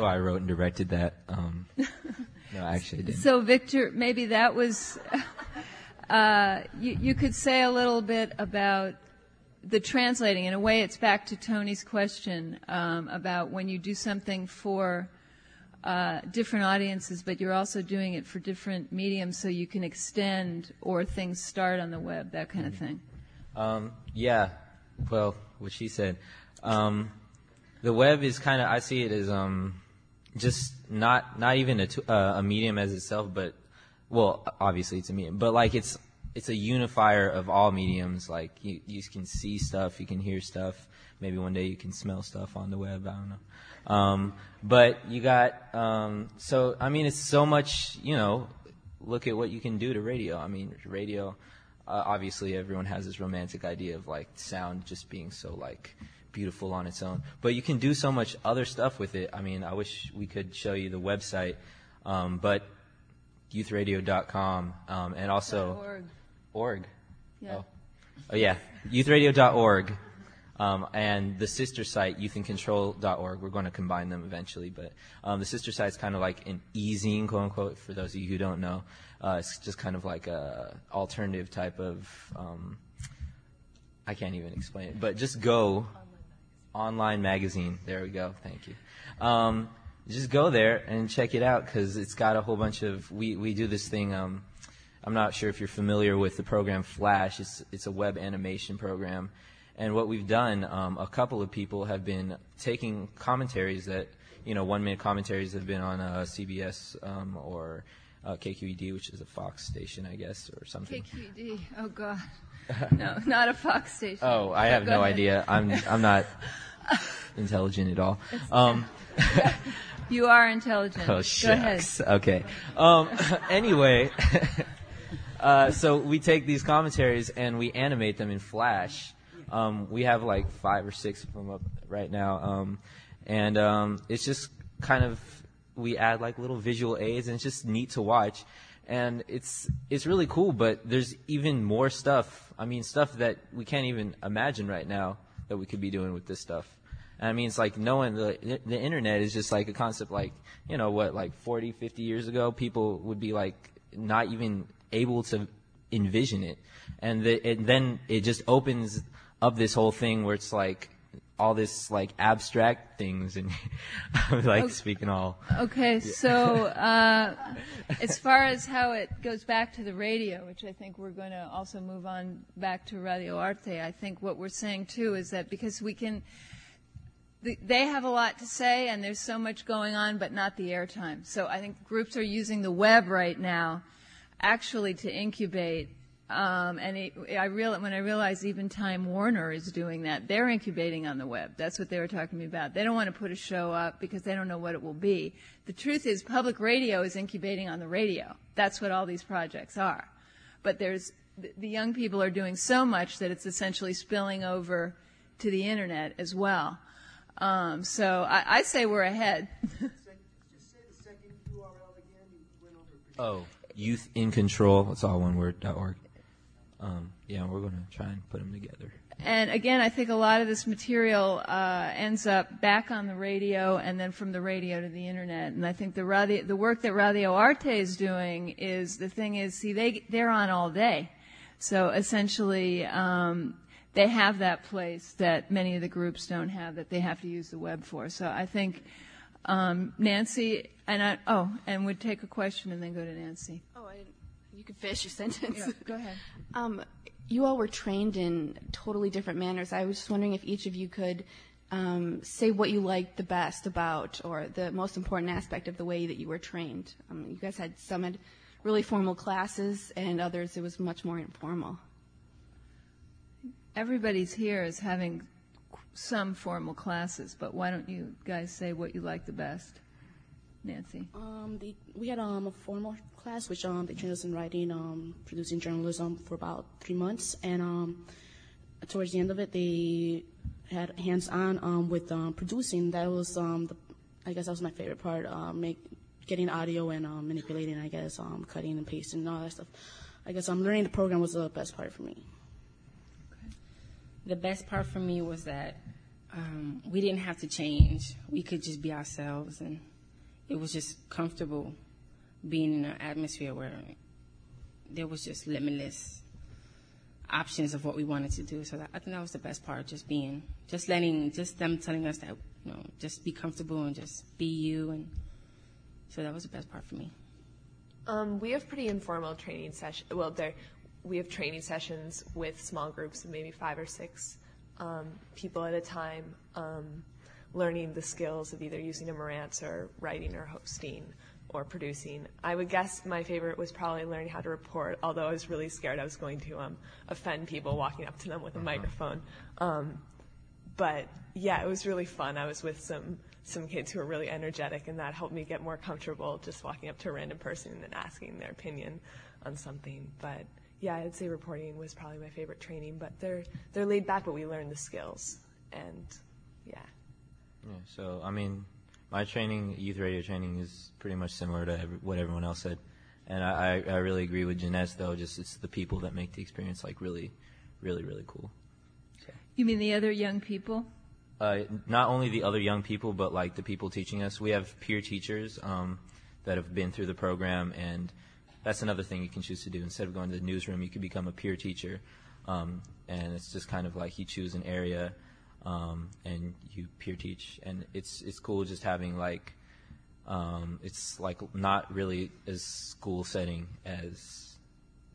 so I wrote and directed that. Um, no, actually, I didn't. So, Victor, maybe that was. Uh, you, you could say a little bit about the translating. In a way, it's back to Tony's question um, about when you do something for uh, different audiences, but you're also doing it for different mediums, so you can extend or things start on the web, that kind of thing. Um, yeah, well, what she said. Um, the web is kind of I see it as um, just not not even a, uh, a medium as itself, but well, obviously it's a medium, but like it's it's a unifier of all mediums. Like you you can see stuff, you can hear stuff. Maybe one day you can smell stuff on the web. I don't know. Um, but you got um, so I mean it's so much you know. Look at what you can do to radio. I mean radio. Uh, obviously, everyone has this romantic idea of like sound just being so like beautiful on its own. But you can do so much other stuff with it. I mean, I wish we could show you the website, um, but youthradio.com um, and also .org. org. Yeah. Oh. oh yeah, youthradio.org. Um, and the sister site, youthincontrol.org, we're going to combine them eventually, but um, the sister site's kind of like an e-zine, quote unquote, for those of you who don't know. Uh, it's just kind of like a alternative type of, um, I can't even explain it, but just go online magazine. There we go. Thank you. Um, just go there and check it out because it's got a whole bunch of. We we do this thing. Um, I'm not sure if you're familiar with the program Flash. It's it's a web animation program, And what we've done, um, a couple of people have been taking commentaries that, you know, one minute commentaries have been on uh, CBS um, or uh, KQED, which is a Fox station, I guess, or something. KQED. Oh God. No, not a Fox station. Oh, I have Go no ahead. idea. I'm I'm not intelligent at all. Um, You are intelligent. Oh Go ahead. shucks. Okay. Um, anyway, uh, so we take these commentaries and we animate them in Flash. Um, we have like five or six of them up right now, um, and um, it's just kind of we add like little visual aids, and it's just neat to watch. And it's it's really cool, but there's even more stuff. I mean, stuff that we can't even imagine right now that we could be doing with this stuff. And I mean, it's like knowing the the internet is just like a concept like, you know, what, like 40, 50 years ago, people would be like not even able to envision it. And, the, and then it just opens up this whole thing where it's like all this like abstract things and like Okay. speaking all. Okay, so uh, as far as how it goes back to the radio, which I think we're going to also move on back to Radio Arte, I think what we're saying too is that because we can, they have a lot to say and there's so much going on, but not the airtime. So I think groups are using the web right now actually to incubate. Um, and it, I real, when I realized even Time Warner is doing that, they're incubating on the web. That's what they were talking to me about. They don't want to put a show up because they don't know what it will be. The truth is, public radio is incubating on the radio. That's what all these projects are. But there's the, the young people are doing so much that it's essentially spilling over to the internet as well. Um, so I, I say we're ahead. Oh, youth in control. It's all one word. dot org. Um, yeah, we're gonna try and put them together. And again, I think a lot of this material uh, ends up back on the radio and then from the radio to the internet. And I think the radio, the work that Radio Arte is doing is the thing is, see, they they're on all day, so essentially um, they have that place that many of the groups don't have that they have to use the web for. So I think um, Nancy and I, oh, and would take a question and then go to Nancy. Oh, I, you can finish your sentence. Yeah, go ahead. Um, you all were trained in totally different manners. I was just wondering if each of you could um, say what you liked the best about, or the most important aspect of the way that you were trained. Um, you guys had some had really formal classes, and others it was much more informal. everybody's here is having some formal classes, but why don't you guys say what you like the best? Nancy. Um, they, we had um, a formal class, which um, they trained us in writing, um, producing journalism for about three months, and um, towards the end of it, they had hands-on um, with um, producing. That was, um, the, I guess, that was my favorite part. Uh, make getting audio and um, manipulating, I guess, um, cutting and pasting and all that stuff. I guess um, learning the program was the best part for me. The best part for me was that um, we didn't have to change. We could just be ourselves, and it was just comfortable being in an atmosphere where there was just limitless options of what we wanted to do. So that, I think that was the best part, just being, just letting, just them telling us that, you know, just be comfortable and just be you, and so that was the best part for me. Um, we have pretty informal training sessions. Well, there, we have training sessions with small groups of maybe five or six um, people at a time, um, learning the skills of either using a Marantz or writing or hosting or producing. I would guess my favorite was probably learning how to report, although I was really scared I was going to um, offend people walking up to them with a microphone. Um, but yeah, it was really fun. I was with some some kids who were really energetic, and that helped me get more comfortable just walking up to a random person and asking their opinion on something. But yeah, I'd say reporting was probably my favorite training. But they're they're laid back, but we learned the skills, and yeah. Yeah, so I mean, my training, youth radio training, is pretty much similar to every, what everyone else said, and I, I I really agree with Jeanette though. Just it's the people that make the experience like really, really, really cool. You mean the other young people? Uh, not only the other young people, but like the people teaching us. We have peer teachers um, that have been through the program, and that's another thing you can choose to do. Instead of going to the newsroom, you can become a peer teacher, um, and it's just kind of like you choose an area um, and you peer teach, and it's it's cool just having like um, it's like not really as school setting as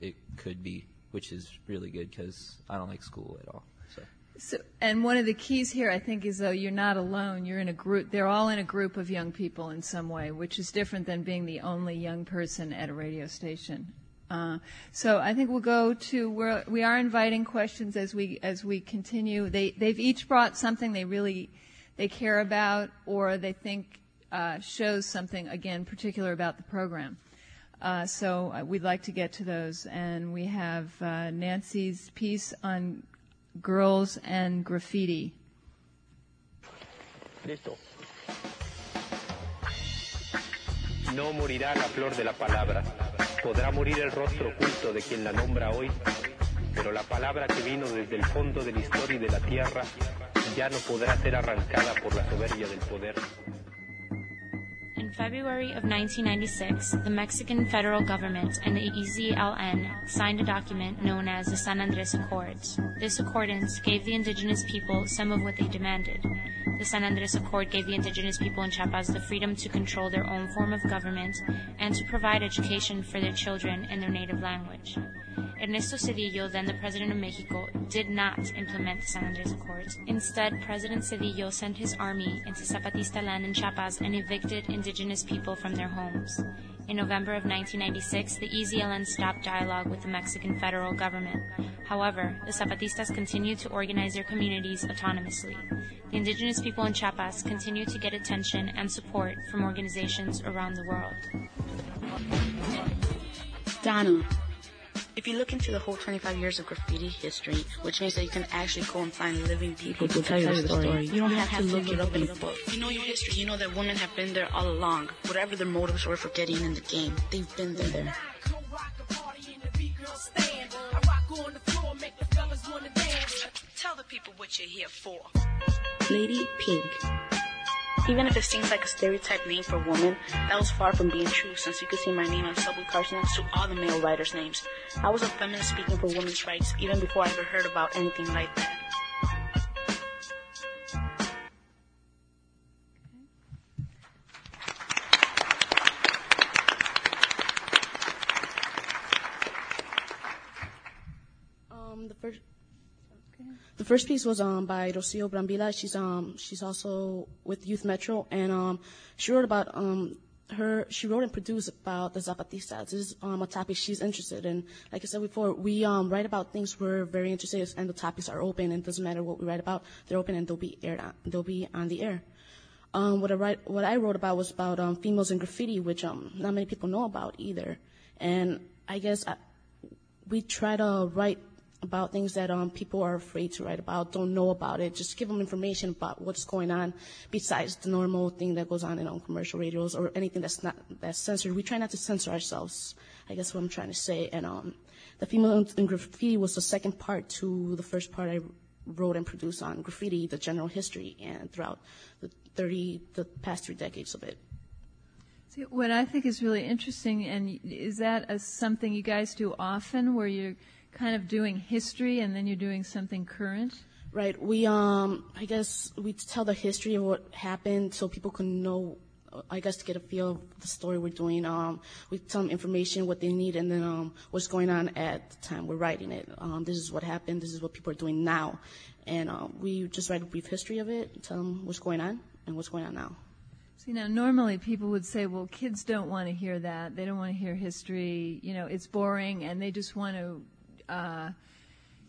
it could be, which is really good because I don't like school at all. So So, and one of the keys here, I think, is though you're not alone. You're in a group. They're all in a group of young people in some way, which is different than being the only young person at a radio station. Uh, so I think we'll go to where we are inviting questions as we as we continue. They they've each brought something they really they care about or they think uh, shows something again particular about the program. Uh, so uh, we'd like to get to those, and we have uh, Nancy's piece on girls and graffiti. Listo. No morirá la flor de la palabra. Podrá morir el rostro oculto de quien la nombra hoy, pero la palabra que vino desde el fondo de la historia y de la tierra ya no podrá ser arrancada por la soberbia del poder. In February of 1996, the Mexican federal government and the EZLN signed a document known as the San Andres Accords. This accordance gave the indigenous people some of what they demanded. The San Andres Accord gave the indigenous people in Chiapas the freedom to control their own form of government and to provide education for their children in their native language. Ernesto Zedillo, then the president of Mexico, did not implement the San Andres Accords. Instead, President Zedillo sent his army into Zapatista land in Chiapas and evicted indigenous people from their homes. In November of 1996, the EZLN stopped dialogue with the Mexican federal government. However, the Zapatistas continued to organize their communities autonomously. The indigenous people in Chiapas continue to get attention and support from organizations around the world. Donna, if you look into the whole 25 years of graffiti history, which means that you can actually go and find living people to tell you the story, you don't have to look it up in a book. You know your history. You know that women have been there all along. Whatever their motives were for getting in the game, they've been there. Tell the people what you're here for. Lady Pink. Even if it seems like a stereotype name for a woman, that was far from being true since you could see my name on subway cars next to all the male writers' names. I was a feminist speaking for women's rights even before I ever heard about anything like that. Um, the first. The first piece was um, by Rocio Brambila. She's um she's also with Youth Metro, and um she wrote about um her she wrote and produced about the Zapatistas. This is um, a topic she's interested in. Like I said before, we um write about things we're very interested in, and the topics are open. And it doesn't matter what we write about; they're open and they'll be aired. On, they'll be on the air. What I write, what I wrote about was about females and graffiti, which not many people know about either. And I guess I, we try to write about things that um, people are afraid to write about, don't know about it. Just give them information about what's going on besides the normal thing that goes on in on commercial radios or anything that's not that's censored. We try not to censor ourselves. I guess what I'm trying to say. And um, the female in graffiti was the second part to the first part I wrote and produced on graffiti, the general history, and throughout the 30, the past three decades of it. See, what I think is really interesting, and is that a, something you guys do often, where you're kind of doing history and then you're doing something current? Right. We um I guess we tell the history of what happened so people can know I guess to get a feel of the story we're doing. Um we tell them information what they need and then um what's going on at the time we're writing it. Um this is what happened, this is what people are doing now. And um, we just write a brief history of it, tell them what's going on and what's going on now. See, now normally people would say, well, kids don't want to hear that. They don't want to hear history. You know, it's boring and they just want to uh,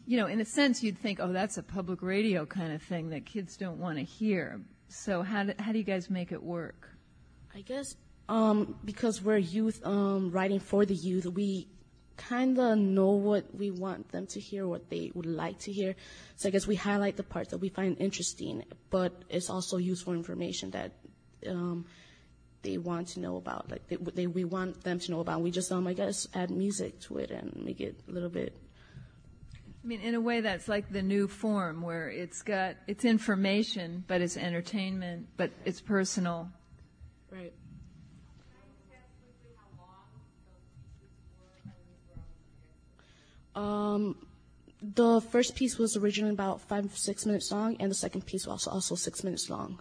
you know, in a sense, you'd think, oh, that's a public radio kind of thing that kids don't want to hear. So how do, how do you guys make it work? I guess um, because we're youth um, writing for the youth, we kind of know what we want them to hear, what they would like to hear. So I guess we highlight the parts that we find interesting, but it's also useful information that um, they want to know about. Like they, they, we want them to know about. We just, um, I guess, add music to it and make it a little bit I mean, in a way, that's like the new form where it's got it's information, but it's entertainment, but it's personal. Right. Um, the first piece was originally about five six minutes long, and the second piece was also, also six minutes long.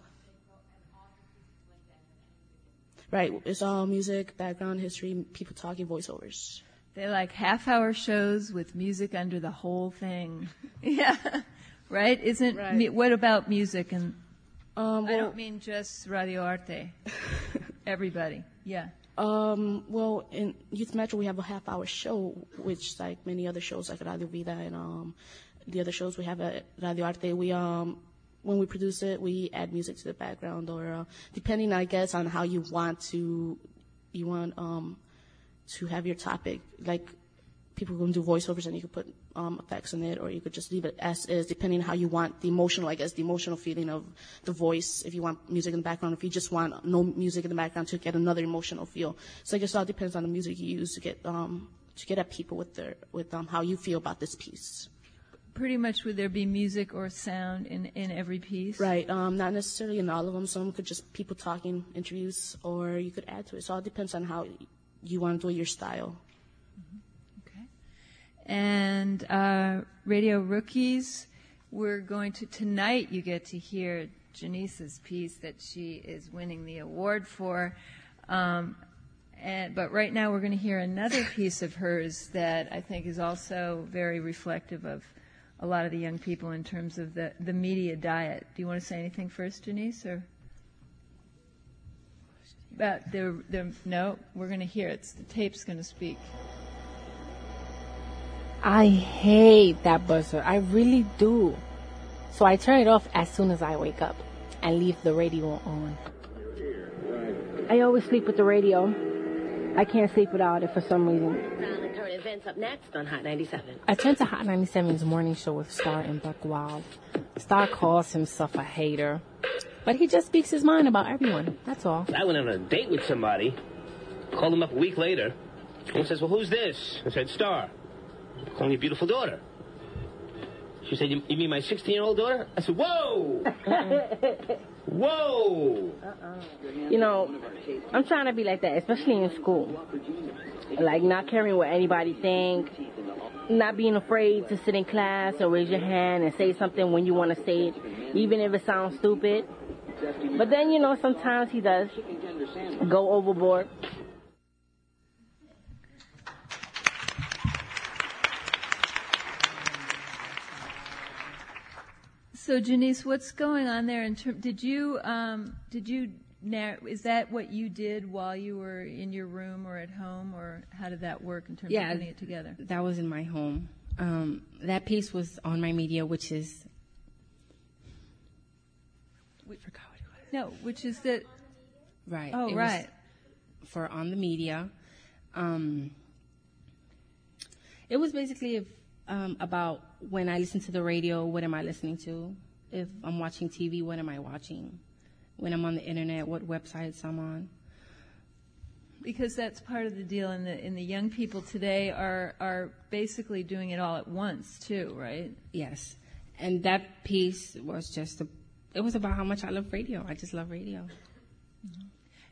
Right, it's all music, background, history, people talking, voiceovers. They like half hour shows with music under the whole thing. yeah. right? Isn't Right. mu- what about music and? Um, I don't mean just Radio Arte. Everybody, yeah. Um, well, in Youth Metro, we have a half hour show, which, like many other shows, like Radio Vida and um, the other shows we have at Radio Arte, we, um, when we produce it, we add music to the background, or uh, depending, I guess, on how you want to, you want um, to have your topic. Like, people can do voiceovers and you could put um, effects in it, or you could just leave it as is, depending on how you want the emotional, I guess, the emotional feeling of the voice. If you want music in the background, if you just want no music in the background to get another emotional feel. So I guess it all depends on the music you use to get um, to get at people with their with um, how you feel about this piece. Pretty much, would there be music or sound in in every piece? Right. Um, not necessarily in all of them. Some could just people talking, interviews, or you could add to it. So it all depends on how you want to do your style. Okay. And uh, Radio Rookies, we're going to tonight. You get to hear Janice's piece that she is winning the award for. Um, and, but right now, we're going to hear another piece of hers that I think is also very reflective of a lot of the young people in terms of the, the media diet. Do you want to say anything first, Janice, or? About the, the no, we're going to hear it. The tape's going to speak. I hate that buzzer. I really do. So I turn it off as soon as I wake up and leave the radio on. I always sleep with the radio. I can't sleep without it for some reason. Violent current events up next on Hot 97. I turned to Hot 97's morning show with Star and Buck Wild. Star calls himself a hater, but he just speaks his mind about everyone. That's all. I went on a date with somebody, called him up a week later, and he says, Well, who's this? I said, Star. Calling your beautiful daughter. She said, You, you mean my 16 year old daughter? I said, Whoa! Whoa! You know, I'm trying to be like that, especially in school. Like not caring what anybody think, not being afraid to sit in class or raise your hand and say something when you want to say it, even if it sounds stupid. But then, you know, sometimes he does go overboard. So Janice, what's going on there? In term, did you um, did you narr- is that what you did while you were in your room or at home, or how did that work in terms Yeah, of putting it together? That was in my home. Um, that piece was on my media, which is We forgot what it was. No, which is that. right. Oh, it was right. for on the media. Um, it was basically if, um, about when I listen to the radio, what am I listening to? If I'm watching TV, what am I watching? When I'm on the internet, what websites I'm on? Because that's part of the deal, and the in the young people today are are basically doing it all at once too, right? Yes, and that piece was just a. It was about how much I love radio. I just love radio.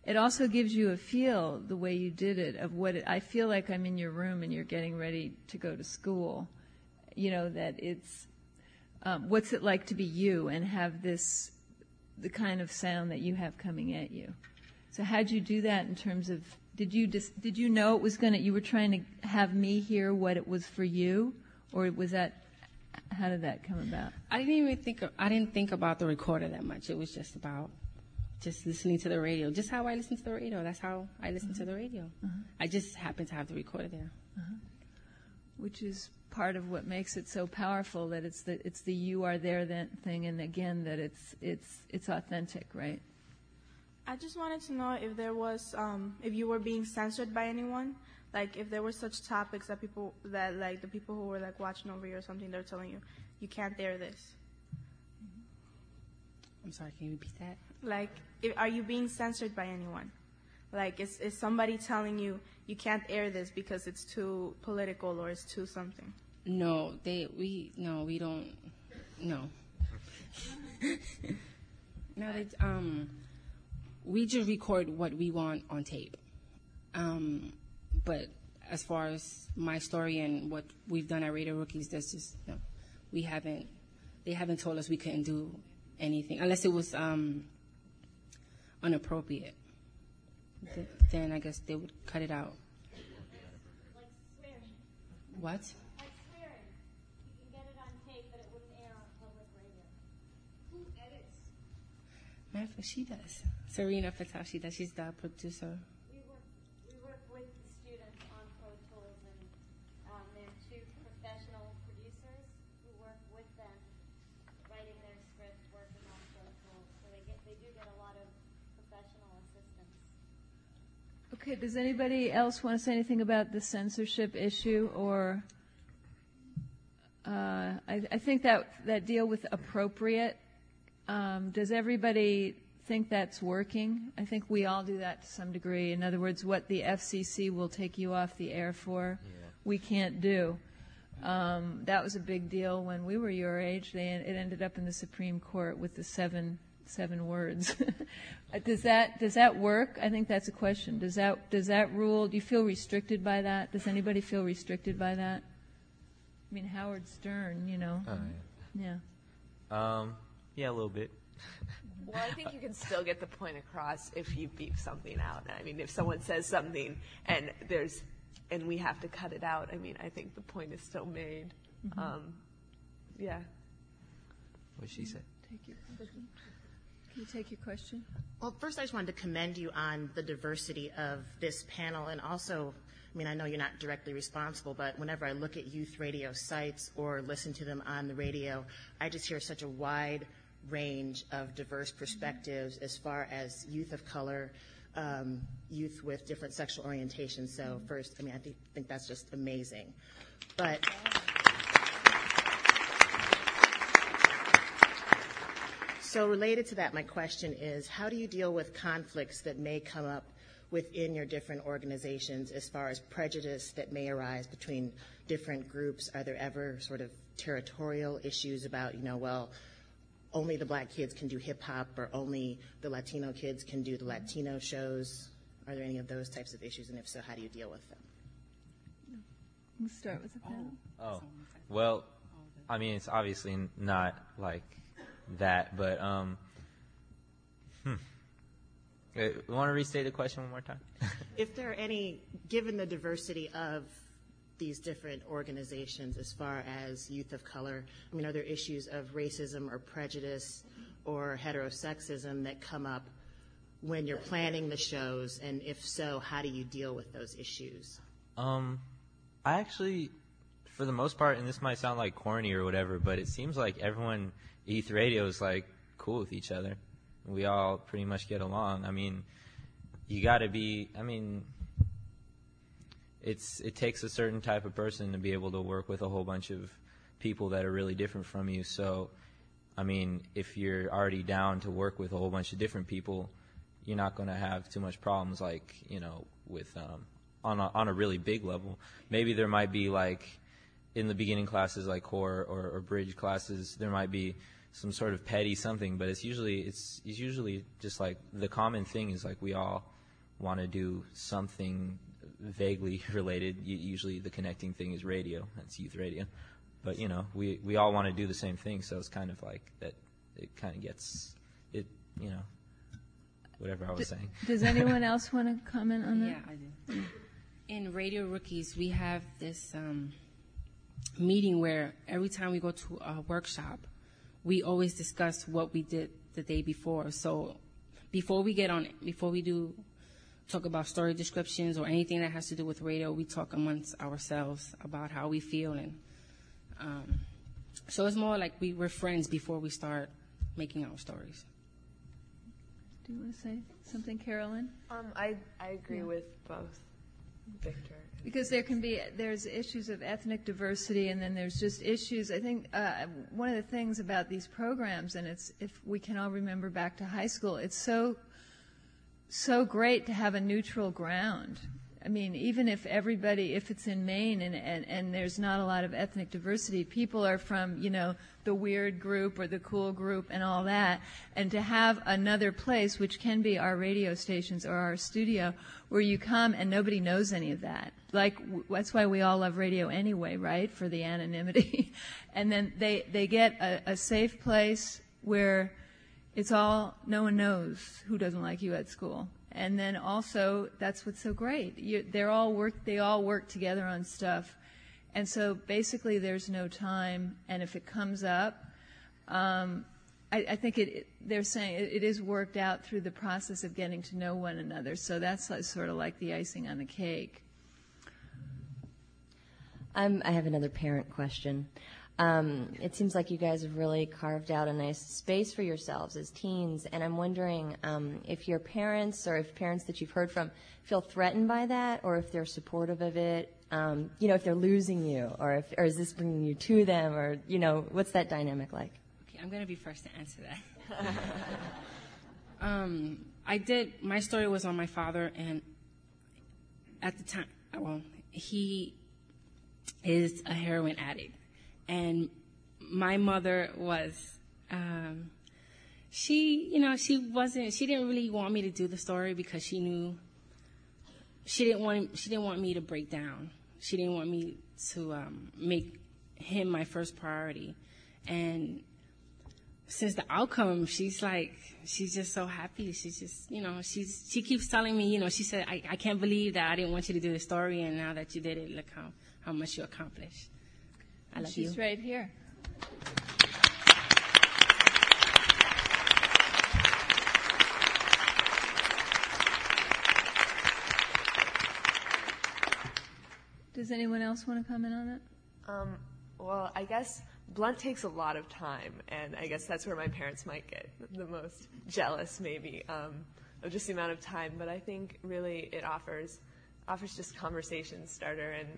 It also gives you a feel the way you did it of what it, I feel like I'm in your room and you're getting ready to go to school. You know that it's um, what's it like to be you and have this the kind of sound that you have coming at you. So how'd you do that in terms of did you just did you know it was gonna you were trying to have me hear what it was for you or was that how did that come about? I didn't even think. Of, I didn't think about the recorder that much. It was just about just listening to the radio. Just how I listen to the radio. That's how I listen to mm-hmm. the radio. Mm-hmm. I just happened to have the recorder there. Mm-hmm. which is part of what makes it so powerful that it's the it's the you are there then thing and again that it's it's it's authentic right I just wanted to know if there was, um, if you were being censored by anyone, like if there were such topics that people, that like the people who were like watching over you or something, they're telling you, you can't air this. I'm sorry. Can you repeat that? Like, if, are you being censored by anyone? Like, is, is somebody telling you you can't air this because it's too political or it's too something? No, they we no we don't no. no, they um we just record what we want on tape. Um, but as far as my story and what we've done at Radio Rookies, that's just. We haven't. They haven't told us we couldn't do anything unless it was um, inappropriate. Th- then I guess they would cut it out. Like swearing. What? Like swearing. You can get it on tape, but it wouldn't air on public radio. Who edits? Matter of fact, she does. Zarina Patel, she does. She's the producer. Okay, does anybody else want to say anything about the censorship issue or? Uh, I, I think that that deal with appropriate. Um, does everybody think that's working? I think we all do that to some degree. In other words, what the FCC will take you off the air for, we can't do. Um, that was a big deal when we were your age. They, it ended up in the Supreme Court with the seven seven words. Does that does that work? I think that's a question. Does that does that rule? Do you feel restricted by that? Does anybody feel restricted by that? I mean, Howard Stern, you know. Oh, yeah. Um, yeah, a little bit. Well, I think you can still get the point across if you beep something out. I mean, if someone says something and there's, and we have to cut it out, I mean, I think the point is still made. Mhm. Um, yeah. What she said. Take your question. Can you take your question? Well, first, I just wanted to commend you on the diversity of this panel, and also, I mean, I know you're not directly responsible, but whenever I look at youth radio sites or listen to them on the radio, I just hear such a wide range of diverse perspectives as far as youth of color, um, youth with different sexual orientations. So, first, I mean, I think, think that's just amazing. But So related to that, my question is, how do you deal with conflicts that may come up within your different organizations as far as prejudice that may arise between different groups? Are there ever sort of territorial issues about, you know, well, only the black kids can do hip hop or only the Latino kids can do the Latino shows? Are there any of those types of issues? And if so, how do you deal with them? We'll start with the panel. Oh. oh, well, I mean, it's obviously not like that, but um, hmm. Uh, Want to restate the question one more time? If there are any, given the diversity of these different organizations as far as youth of color, I mean, are there issues of racism or prejudice or heterosexism that come up when you're planning the shows? And if so, how do you deal with those issues? Um, I actually, for the most part, and this might sound like corny or whatever, but it seems like everyone Youth Radio is like cool with each other. We all pretty much get along. I mean, you got to be. I mean, it's it takes a certain type of person to be able to work with a whole bunch of people that are really different from you. So, I mean, if you're already down to work with a whole bunch of different people, you're not going to have too much problems like you know with um, on a, on a really big level. Maybe there might be like in the beginning classes like core or, or bridge classes, there might be some sort of petty something, but it's usually it's, it's usually just like the common thing is like we all want to do something vaguely related. Usually the connecting thing is radio. That's youth radio. But you know, we we all want to do the same thing, so it's kind of like that. It kind of gets it. You know, whatever I was D- saying. Does anyone else want to comment on that? Yeah, I do. In Radio Rookies, we have this um, meeting where every time we go to a workshop, we always discuss what we did the day before. So before we get on, before we do talk about story descriptions or anything that has to do with radio, we talk amongst ourselves about how we feel and. Um, so it's more like we were friends before we start making our stories. Do you want to say something, Carolyn? Um, I, I agree Yeah. with both Victor. Because there can be there's issues of ethnic diversity, and then there's just issues. I think uh, one of the things about these programs, and it's if we can all remember back to high school, it's so so great to have a neutral ground. I mean, even if everybody, if it's in Maine and, and, and there's not a lot of ethnic diversity, people are from, you know, the weird group or the cool group and all that. And to have another place, which can be our radio stations or our studio, where you come and nobody knows any of that. Like, w- that's why we all love radio anyway, right? For the anonymity. and then they, they get a, a safe place where it's all no one knows who doesn't like you at school and then also that's what's so great you, they're all work they all work together on stuff and so basically there's no time and if it comes up um, I, I think it, it, they're saying it, it is worked out through the process of getting to know one another. So that's like, sort of like the icing on the cake. Um, I have another parent question. Um, it seems like you guys have really carved out a nice space for yourselves as teens, and I'm wondering um, if your parents or if parents that you've heard from feel threatened by that, or if they're supportive of it. Um, you know, if they're losing you, or if, or is this bringing you to them, or you know, what's that dynamic like? Okay, I'm gonna be first to answer that. um, I did. My story was on my father, and at the time, well, he is a heroin addict, and my mother was. Um, she, you know, she wasn't. She didn't really want me to do the story because she knew. She didn't want. She didn't want me to break down. She didn't want me to um, make him my first priority, and since the outcome, she's like, she's just so happy. She's just, you know, she's she keeps telling me, you know, she said, I, I can't believe that I didn't want you to do the story, and now that you did it, look how how much you accomplished. I love She's you. right here. Does anyone else want to comment on it? Um, well, I guess blunt takes a lot of time, and I guess that's where my parents might get the most jealous, maybe, um, of just the amount of time. But I think really it offers offers just conversation starter, and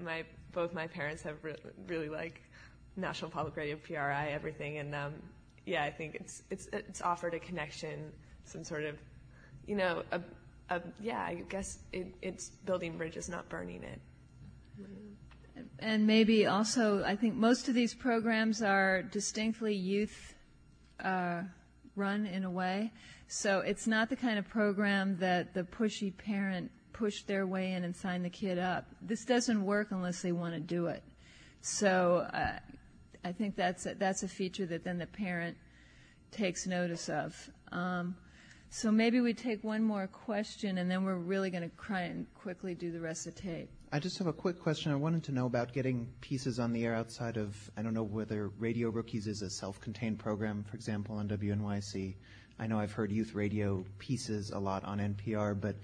my both my parents have re- really like National Public Radio, PRI, everything, and um, yeah, I think it's it's it's offered a connection, some sort of, you know, a, a yeah, I guess it, it's building bridges, not burning it. And maybe also, I think most of these programs are distinctly youth uh, run in a way. So it's not the kind of program that the pushy parent pushed their way in and sign the kid up. This doesn't work unless they want to do it. So uh, I think that's a, that's a feature that then the parent takes notice of. Um, so maybe we take one more question, and then we're really going to try and quickly do the rest of the tape. I just have a quick question. I wanted to know about getting pieces on the air outside of, I don't know whether Radio Rookies is a self contained program, for example, on WNYC. I know I've heard youth radio pieces a lot on NPR, but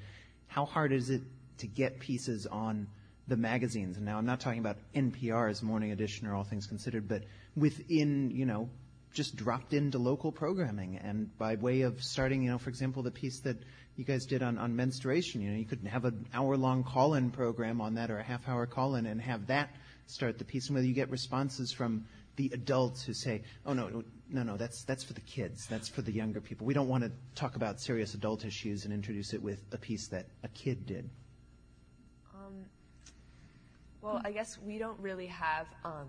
how hard is it to get pieces on the magazines? And now I'm not talking about NPR's Morning Edition or All Things Considered, but within, you know, just dropped into local programming and by way of starting, you know, for example, the piece that you guys did on, on menstruation, you know, you could have an hour long call in program on that or a half hour call in and have that start the piece and whether you get responses from the adults who say, oh no, no, no, that's, that's for the kids. That's for the younger people. We don't want to talk about serious adult issues and introduce it with a piece that a kid did. Um, well, I guess we don't really have um,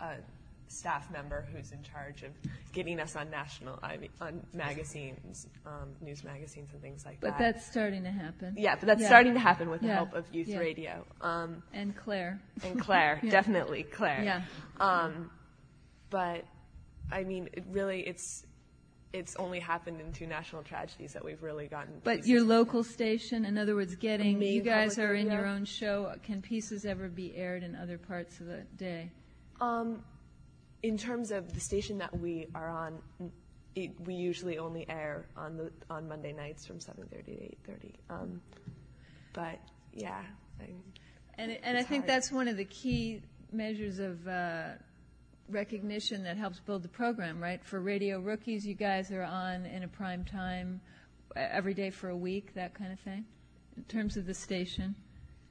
a staff member who's in charge of getting us on national, I mean, on magazines, um, news magazines and things like that. But that's starting to happen. Yeah, but that's Yeah. starting to happen with the help of youth Yeah. radio. Um, And Claire. And Claire, Yeah. definitely Claire. Yeah. Um, but I mean, it really, it's it's only happened in two national tragedies that we've really gotten. But your local station, in other words, getting, you guys are in your own show. Can pieces ever be aired in other parts of the day? Um, in terms of the station that we are on, it, we usually only air on the on Monday nights from 7:30 to 8:30. Um, but yeah, And, I think that's one of the key measures of uh, recognition that helps build the program, right? For Radio Rookies, you guys are on in a prime time every day for a week, that kind of thing, in terms of the station.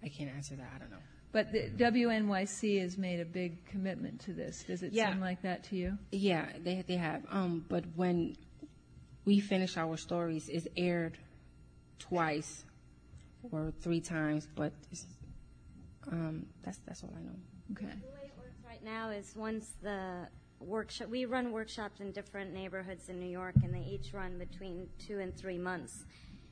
I can't answer that. I don't know. But the WNYC has made a big commitment to this. Does it Yeah. seem like that to you? Yeah, they they have. Um, but when we finish our stories, it's aired twice or three times. But um, that's that's all I know. Okay. Now is once the workshop, we run workshops in different neighborhoods in New York, and they each run between two and three months.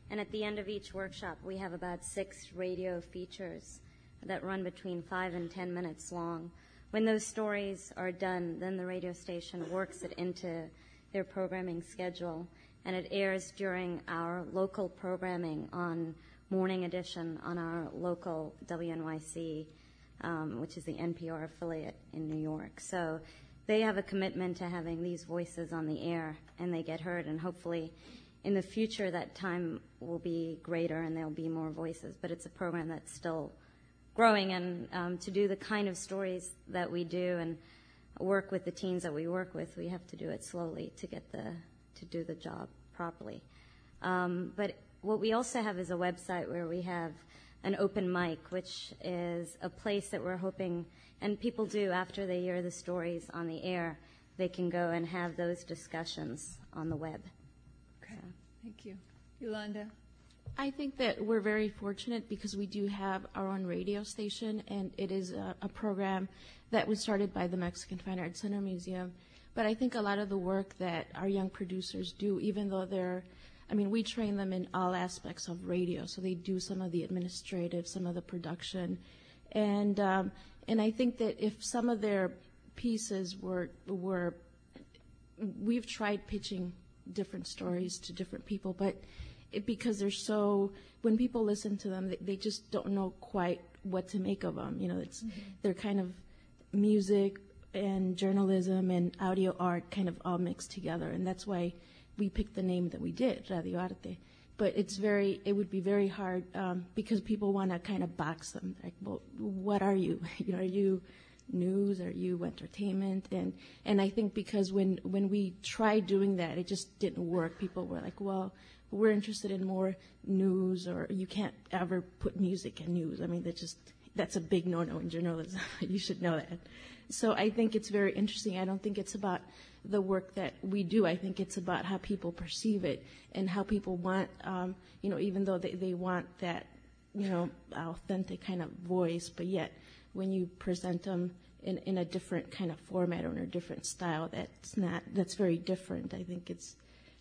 And at the end of each workshop, we have about six radio features that run between five and ten minutes long. When those stories are done, then the radio station works it into their programming schedule, and it airs during our local programming on Morning Edition on our local WNYC which is the NPR affiliate in New York. So they have a commitment to having these voices on the air and they get heard and hopefully in the future that time will be greater and there'll be more voices but it's a program that's still growing and um, to do the kind of stories that we do and work with the teens that we work with we have to do it slowly to get the to do the job properly um, but what we also have is a website where we have an open mic which is a place that we're hoping and people do after they hear the stories on the air they can go and have those discussions on the web okay so. thank you yolanda I think that we're very fortunate because we do have our own radio station, and it is a, a, program that was started by the Mexican Fine Arts Center Museum. But I think a lot of the work that our young producers do, even though they're, I mean, we train them in all aspects of radio, so they do some of the administrative, some of the production, and um, and I think that if some of their pieces were were, we've tried pitching different stories to different people, but it, because they're so when people listen to them, they, they, just don't know quite what to make of them. You know, it's mm-hmm. they're kind of music and journalism and audio art kind of all mixed together, and that's why we picked the name that we did, Radio Arte. But it's very, it would be very hard um, because people want to kind of box them. Like, well, what are you? you know, are you news? Are you entertainment? And and I think because when when we tried doing that, it just didn't work. People were like, well, we're interested in more news, or you can't ever put music in news. I mean, that just that's a big no-no in journalism. you should know that. So I think it's very interesting. I don't think it's about the work that we do. I think it's about how people perceive it and how people want, um, you know, even though they, they want that, you know, authentic kind of voice, but yet when you present them in, in a different kind of format or in a different style, that's not, that's very different. I think it's,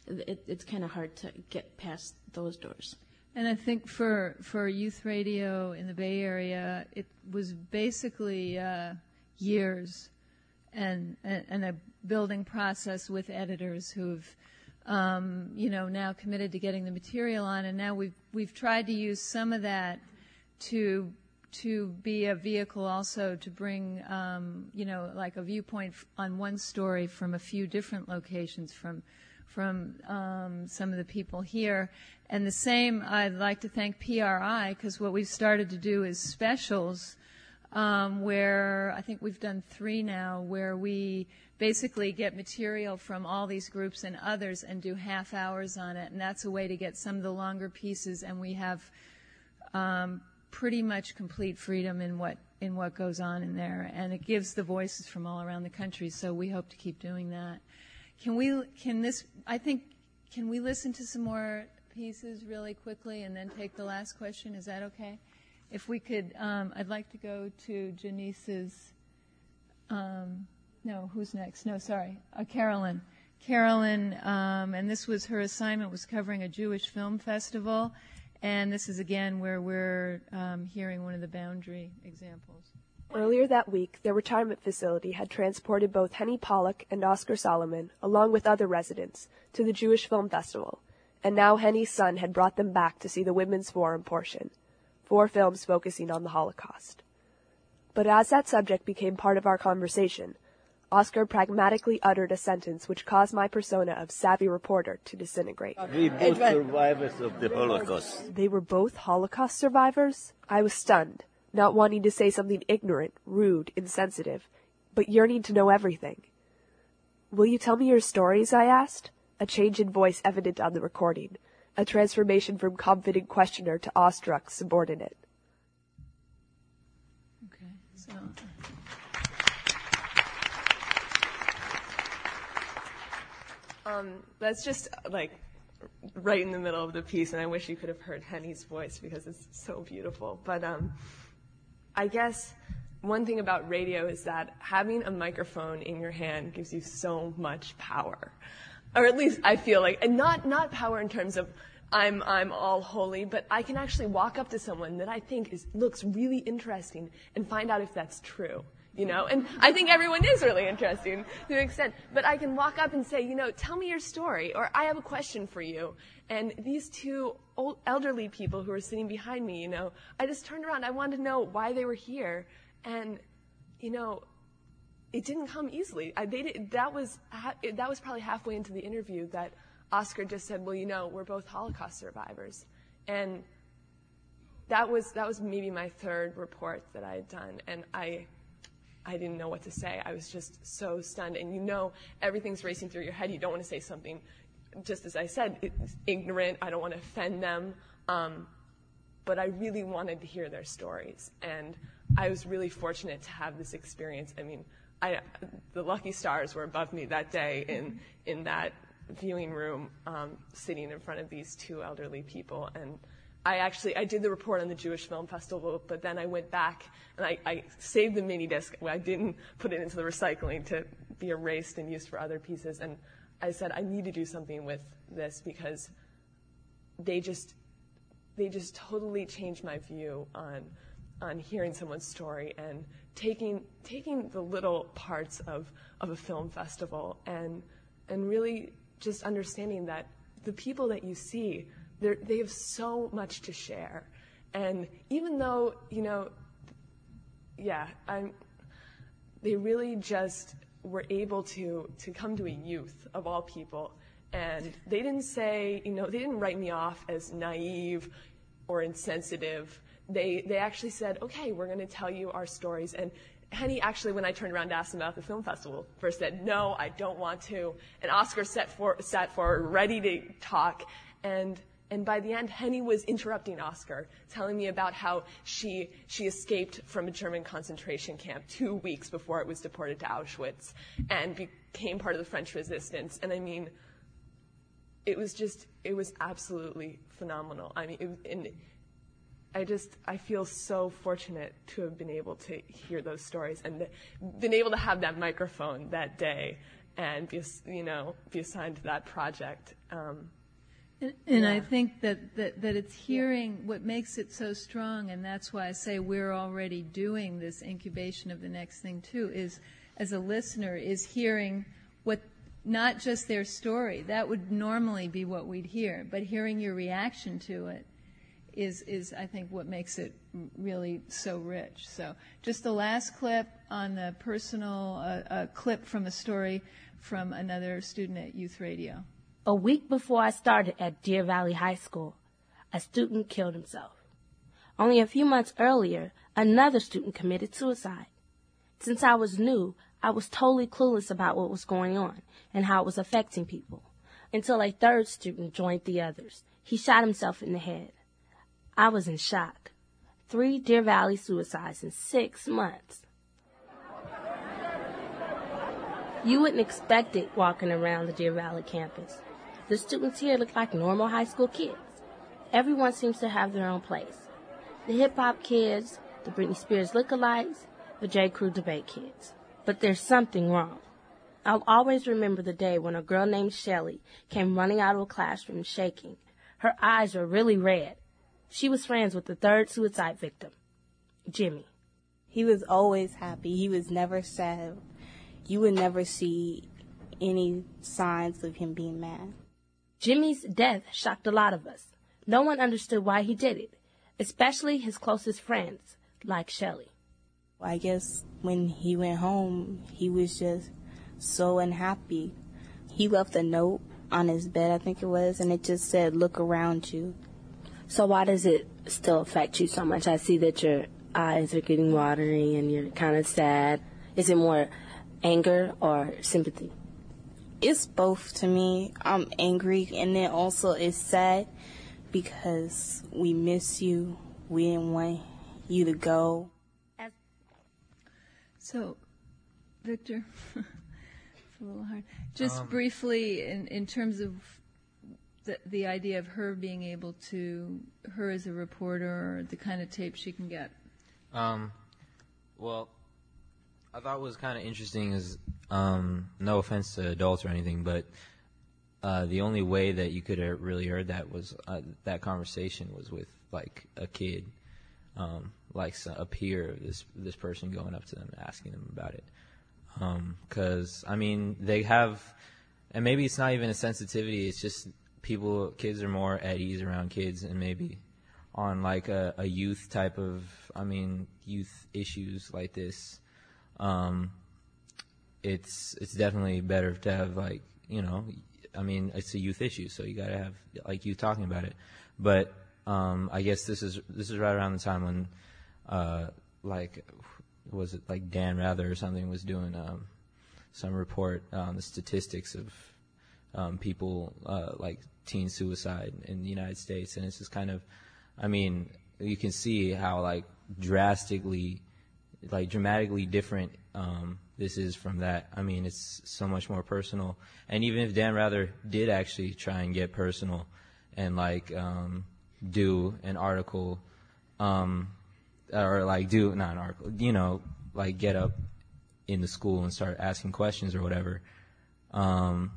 it, it's kind of hard to get past those doors. And I think for for youth radio in the Bay Area, it was basically uh, years and, and a building process with editors who've um, you know now committed to getting the material on, and now we've we've tried to use some of that to to be a vehicle also to bring um, you know like a viewpoint on one story from a few different locations from from um, some of the people here. And the same, I'd like to thank PRI because what we've started to do is specials um, where I think we've done three now where we basically get material from all these groups and others and do half hours on it. And that's a way to get some of the longer pieces and we have um, pretty much complete freedom in what in what goes on in there and it gives the voices from all around the country so we hope to keep doing that can we, can this, I think, can we listen to some more pieces really quickly and then take the last question? Is that okay? If we could, um, I'd like to go to Janice's, um, no, who's next? No, sorry, uh, Carolyn. Carolyn, um, and this was her assignment was covering a Jewish film festival, and this is again where we're um, hearing one of the boundary examples. Earlier that week, their retirement facility had transported both Henny Pollock and Oscar Solomon, along with other residents, to the Jewish Film Festival, and now Henny's son had brought them back to see the Women's Forum portion, four films focusing on the Holocaust. But as that subject became part of our conversation, Oscar pragmatically uttered a sentence which caused my persona of savvy reporter to disintegrate. We both survivors of the Holocaust. They were both Holocaust survivors? I was stunned not wanting to say something ignorant, rude, insensitive, but yearning to know everything. Will you tell me your stories? I asked, a change in voice evident on the recording, a transformation from confident questioner to awestruck subordinate. Okay, so. Um, that's just like right in the middle of the piece, and I wish you could have heard Henny's voice because it's so beautiful. But um, I guess one thing about radio is that having a microphone in your hand gives you so much power. Or at least I feel like, and not, not power in terms of I'm, I'm all holy, but I can actually walk up to someone that I think is, looks really interesting and find out if that's true. You know, and I think everyone is really interesting to an extent, but I can walk up and say, you know, tell me your story, or I have a question for you. And these two old, elderly people who were sitting behind me, you know, I just turned around. I wanted to know why they were here. And, you know, it didn't come easily. I, they did, that was that was probably halfway into the interview that Oscar just said, "Well, you know, we're both Holocaust survivors," and that was that was maybe my third report that I had done, and I I didn't know what to say. I was just so stunned, and you know, everything's racing through your head. You don't want to say something, just as I said, ignorant. I don't want to offend them, um, but I really wanted to hear their stories, and I was really fortunate to have this experience. I mean, I the lucky stars were above me that day in in that viewing room, um, sitting in front of these two elderly people, and I actually I did the report on the Jewish Film Festival, but then I went back and I, I saved the mini disc. I didn't put it into the recycling to be erased and used for other pieces. And I said I need to do something with this because they just they just totally changed my view on on hearing someone's story and taking taking the little parts of of a film festival and and really just understanding that the people that you see they're, have so much to share. And even though, you know, yeah, I'm, they really just were able to, to come to a youth of all people. And they didn't say, you know, they didn't write me off as naive or insensitive. They, they actually said, okay, we're going to tell you our stories. And Henny actually, when I turned around to ask him about the film festival, first said, no, I don't want to. And Oscar sat, for, sat forward, ready to talk. And and by the end, Henny was interrupting Oscar, telling me about how she, she escaped from a German concentration camp two weeks before it was deported to Auschwitz and became part of the French resistance. And I mean, it was just, it was absolutely phenomenal. I mean, it, and I just, I feel so fortunate to have been able to hear those stories and been able to have that microphone that day and be, you know, be assigned to that project. Um, and, and yeah. I think that, that, that it's hearing yeah. what makes it so strong, and that's why I say we're already doing this incubation of the next thing too, is as a listener, is hearing what not just their story. That would normally be what we'd hear, but hearing your reaction to it is, is I think what makes it really so rich. So just the last clip on the personal uh, uh, clip from a story from another student at Youth Radio. A week before I started at Deer Valley High School, a student killed himself. Only a few months earlier, another student committed suicide. Since I was new, I was totally clueless about what was going on and how it was affecting people. Until a third student joined the others. He shot himself in the head. I was in shock. Three Deer Valley suicides in six months. You wouldn't expect it walking around the Deer Valley campus. The students here look like normal high school kids. Everyone seems to have their own place. The hip hop kids, the Britney Spears lookalikes, the J. Crew debate kids. But there's something wrong. I'll always remember the day when a girl named Shelly came running out of a classroom shaking. Her eyes were really red. She was friends with the third suicide victim, Jimmy. He was always happy. He was never sad. You would never see any signs of him being mad. Jimmy's death shocked a lot of us. No one understood why he did it, especially his closest friends, like Shelly. I guess when he went home, he was just so unhappy. He left a note on his bed, I think it was, and it just said, look around you. So why does it still affect you so much? I see that your eyes are getting watery and you're kind of sad. Is it more anger or sympathy? it's both to me. I'm angry and then also it's sad because we miss you. We didn't want you to go. So, Victor, it's a little hard. Just um, briefly, in, in terms of the, the idea of her being able to, her as a reporter, or the kind of tape she can get. Um, well, I thought was kind of interesting is um, no offense to adults or anything, but uh, the only way that you could have really heard that was uh, that conversation was with like a kid, um, like a peer of this this person going up to them and asking them about it. Because um, I mean, they have, and maybe it's not even a sensitivity. It's just people, kids are more at ease around kids, and maybe on like a, a youth type of, I mean, youth issues like this. Um, it's it's definitely better to have like you know, I mean, it's a youth issue, so you got to have like you talking about it. But um, I guess this is this is right around the time when, uh, like, was it like Dan Rather or something was doing um, some report on the statistics of um, people uh, like teen suicide in the United States, and it's just kind of, I mean, you can see how like drastically, like dramatically different um, this is from that. I mean, it's so much more personal. And even if Dan Rather did actually try and get personal and like um, do an article, um, or like do not an article, you know, like get up in the school and start asking questions or whatever, um,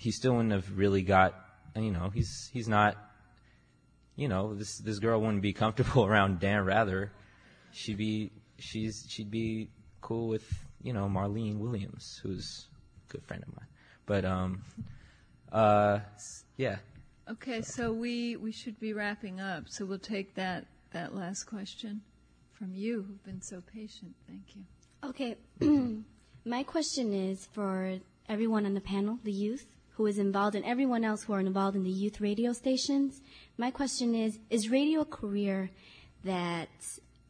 he still wouldn't have really got. You know, he's he's not. You know, this this girl wouldn't be comfortable around Dan Rather. She'd be she's she'd be cool with you know Marlene Williams, who's a good friend of mine. But um, uh, yeah. Okay, so we we should be wrapping up. So we'll take that that last question from you, who've been so patient. Thank you. Okay, my question is for everyone on the panel, the youth who is involved, and everyone else who are involved in the youth radio stations. My question is: Is radio a career that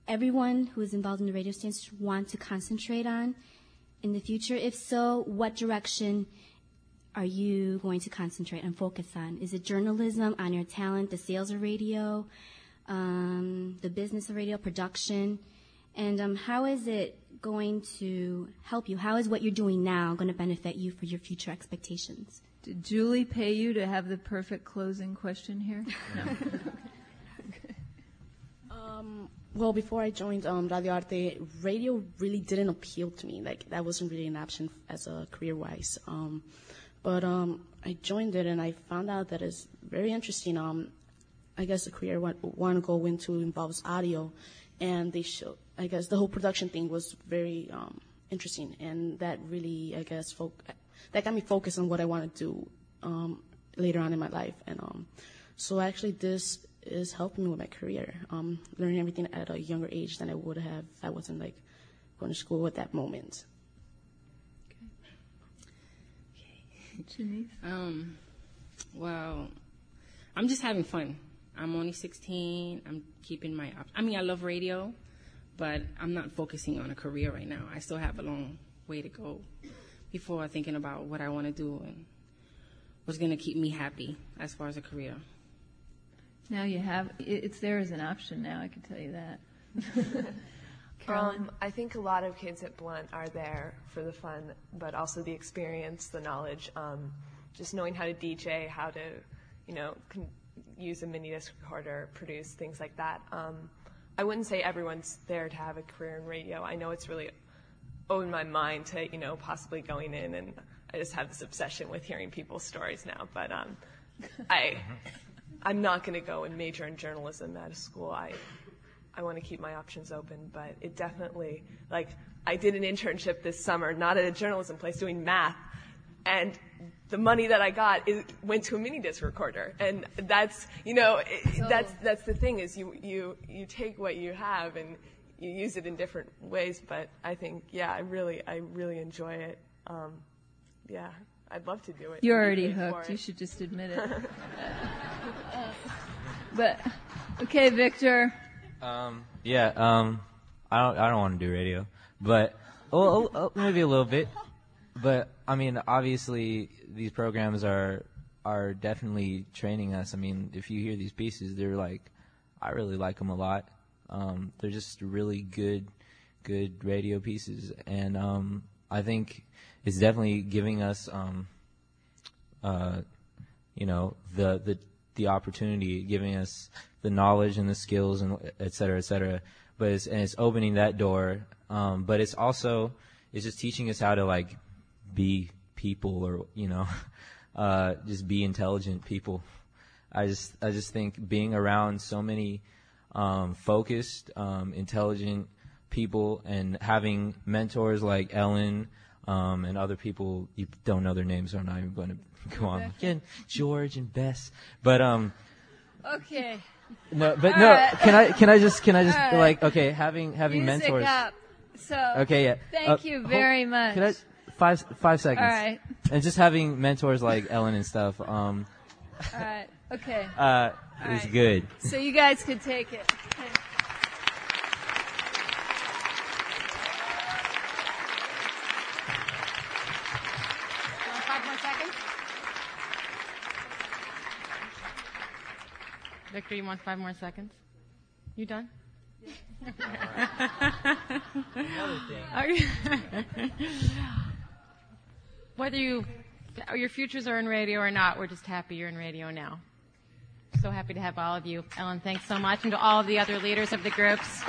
everyone who is involved in the radio stations want to concentrate on in the future? If so, what direction are you going to concentrate and focus on? Is it journalism, on your talent, the sales of radio, um, the business of radio, production? And um, how is it going to help you? How is what you're doing now going to benefit you for your future expectations? Did Julie pay you to have the perfect closing question here? No. Um, well, before I joined um, Radio Arte, radio really didn't appeal to me. Like that wasn't really an option as a career-wise. Um, but um, I joined it and I found out that it's very interesting. Um, I guess the career I want to go into involves audio, and they show. I guess the whole production thing was very um, interesting, and that really, I guess, fo- that got me focused on what I want to do um, later on in my life. And um, so, actually, this is helping me with my career. Um, learning everything at a younger age than I would have if I wasn't like going to school at that moment. Okay. Um, well, I'm just having fun. I'm only 16. I'm keeping my. Op- I mean, I love radio, but I'm not focusing on a career right now. I still have a long way to go before thinking about what I want to do and what's going to keep me happy as far as a career. Now you have it's there as an option now. I can tell you that. Um, I think a lot of kids at Blunt are there for the fun, but also the experience, the knowledge, um, just knowing how to DJ, how to, you know, con- use a mini disc recorder, produce things like that. Um, I wouldn't say everyone's there to have a career in radio. I know it's really opened my mind to, you know, possibly going in, and I just have this obsession with hearing people's stories now. But um, I. I'm not going to go and major in journalism at a school. I, I want to keep my options open, but it definitely, like, I did an internship this summer, not at a journalism place, doing math, and the money that I got is, went to a mini disc recorder, and that's, you know, it, that's that's the thing is you you you take what you have and you use it in different ways. But I think, yeah, I really I really enjoy it. Um, yeah, I'd love to do it. You're already hooked. You should just admit it. but okay, Victor. Um, yeah. Um, I don't. I don't want to do radio, but well, oh, maybe a little bit. But I mean, obviously, these programs are are definitely training us. I mean, if you hear these pieces, they're like, I really like them a lot. Um, they're just really good, good radio pieces, and um, I think it's definitely giving us, um, uh, you know, the the the opportunity, giving us the knowledge and the skills and et cetera, et cetera. But it's, and it's opening that door. Um, but it's also, it's just teaching us how to like be people or, you know, uh, just be intelligent people. I just, I just think being around so many, um, focused, um, intelligent people and having mentors like Ellin, um, and other people you don't know their names, so I'm not even going to go on again. George and Bess, but um. Okay. No, but All no. right. Can I? Can I just? Can I just All like? Okay, having having Music mentors. up. So. Okay. Yeah. Thank Uh, you hold- very much. Can I? five five seconds. All right. And just having mentors like Ellin and stuff. Um, All right. Okay. uh, All is right. good. So you guys could take it. Five more seconds. Victor, you want five more seconds? You done? Whether you your futures are in radio or not, we're just happy you're in radio now. So happy to have all of you. Ellin, thanks so much, and to all of the other leaders of the groups.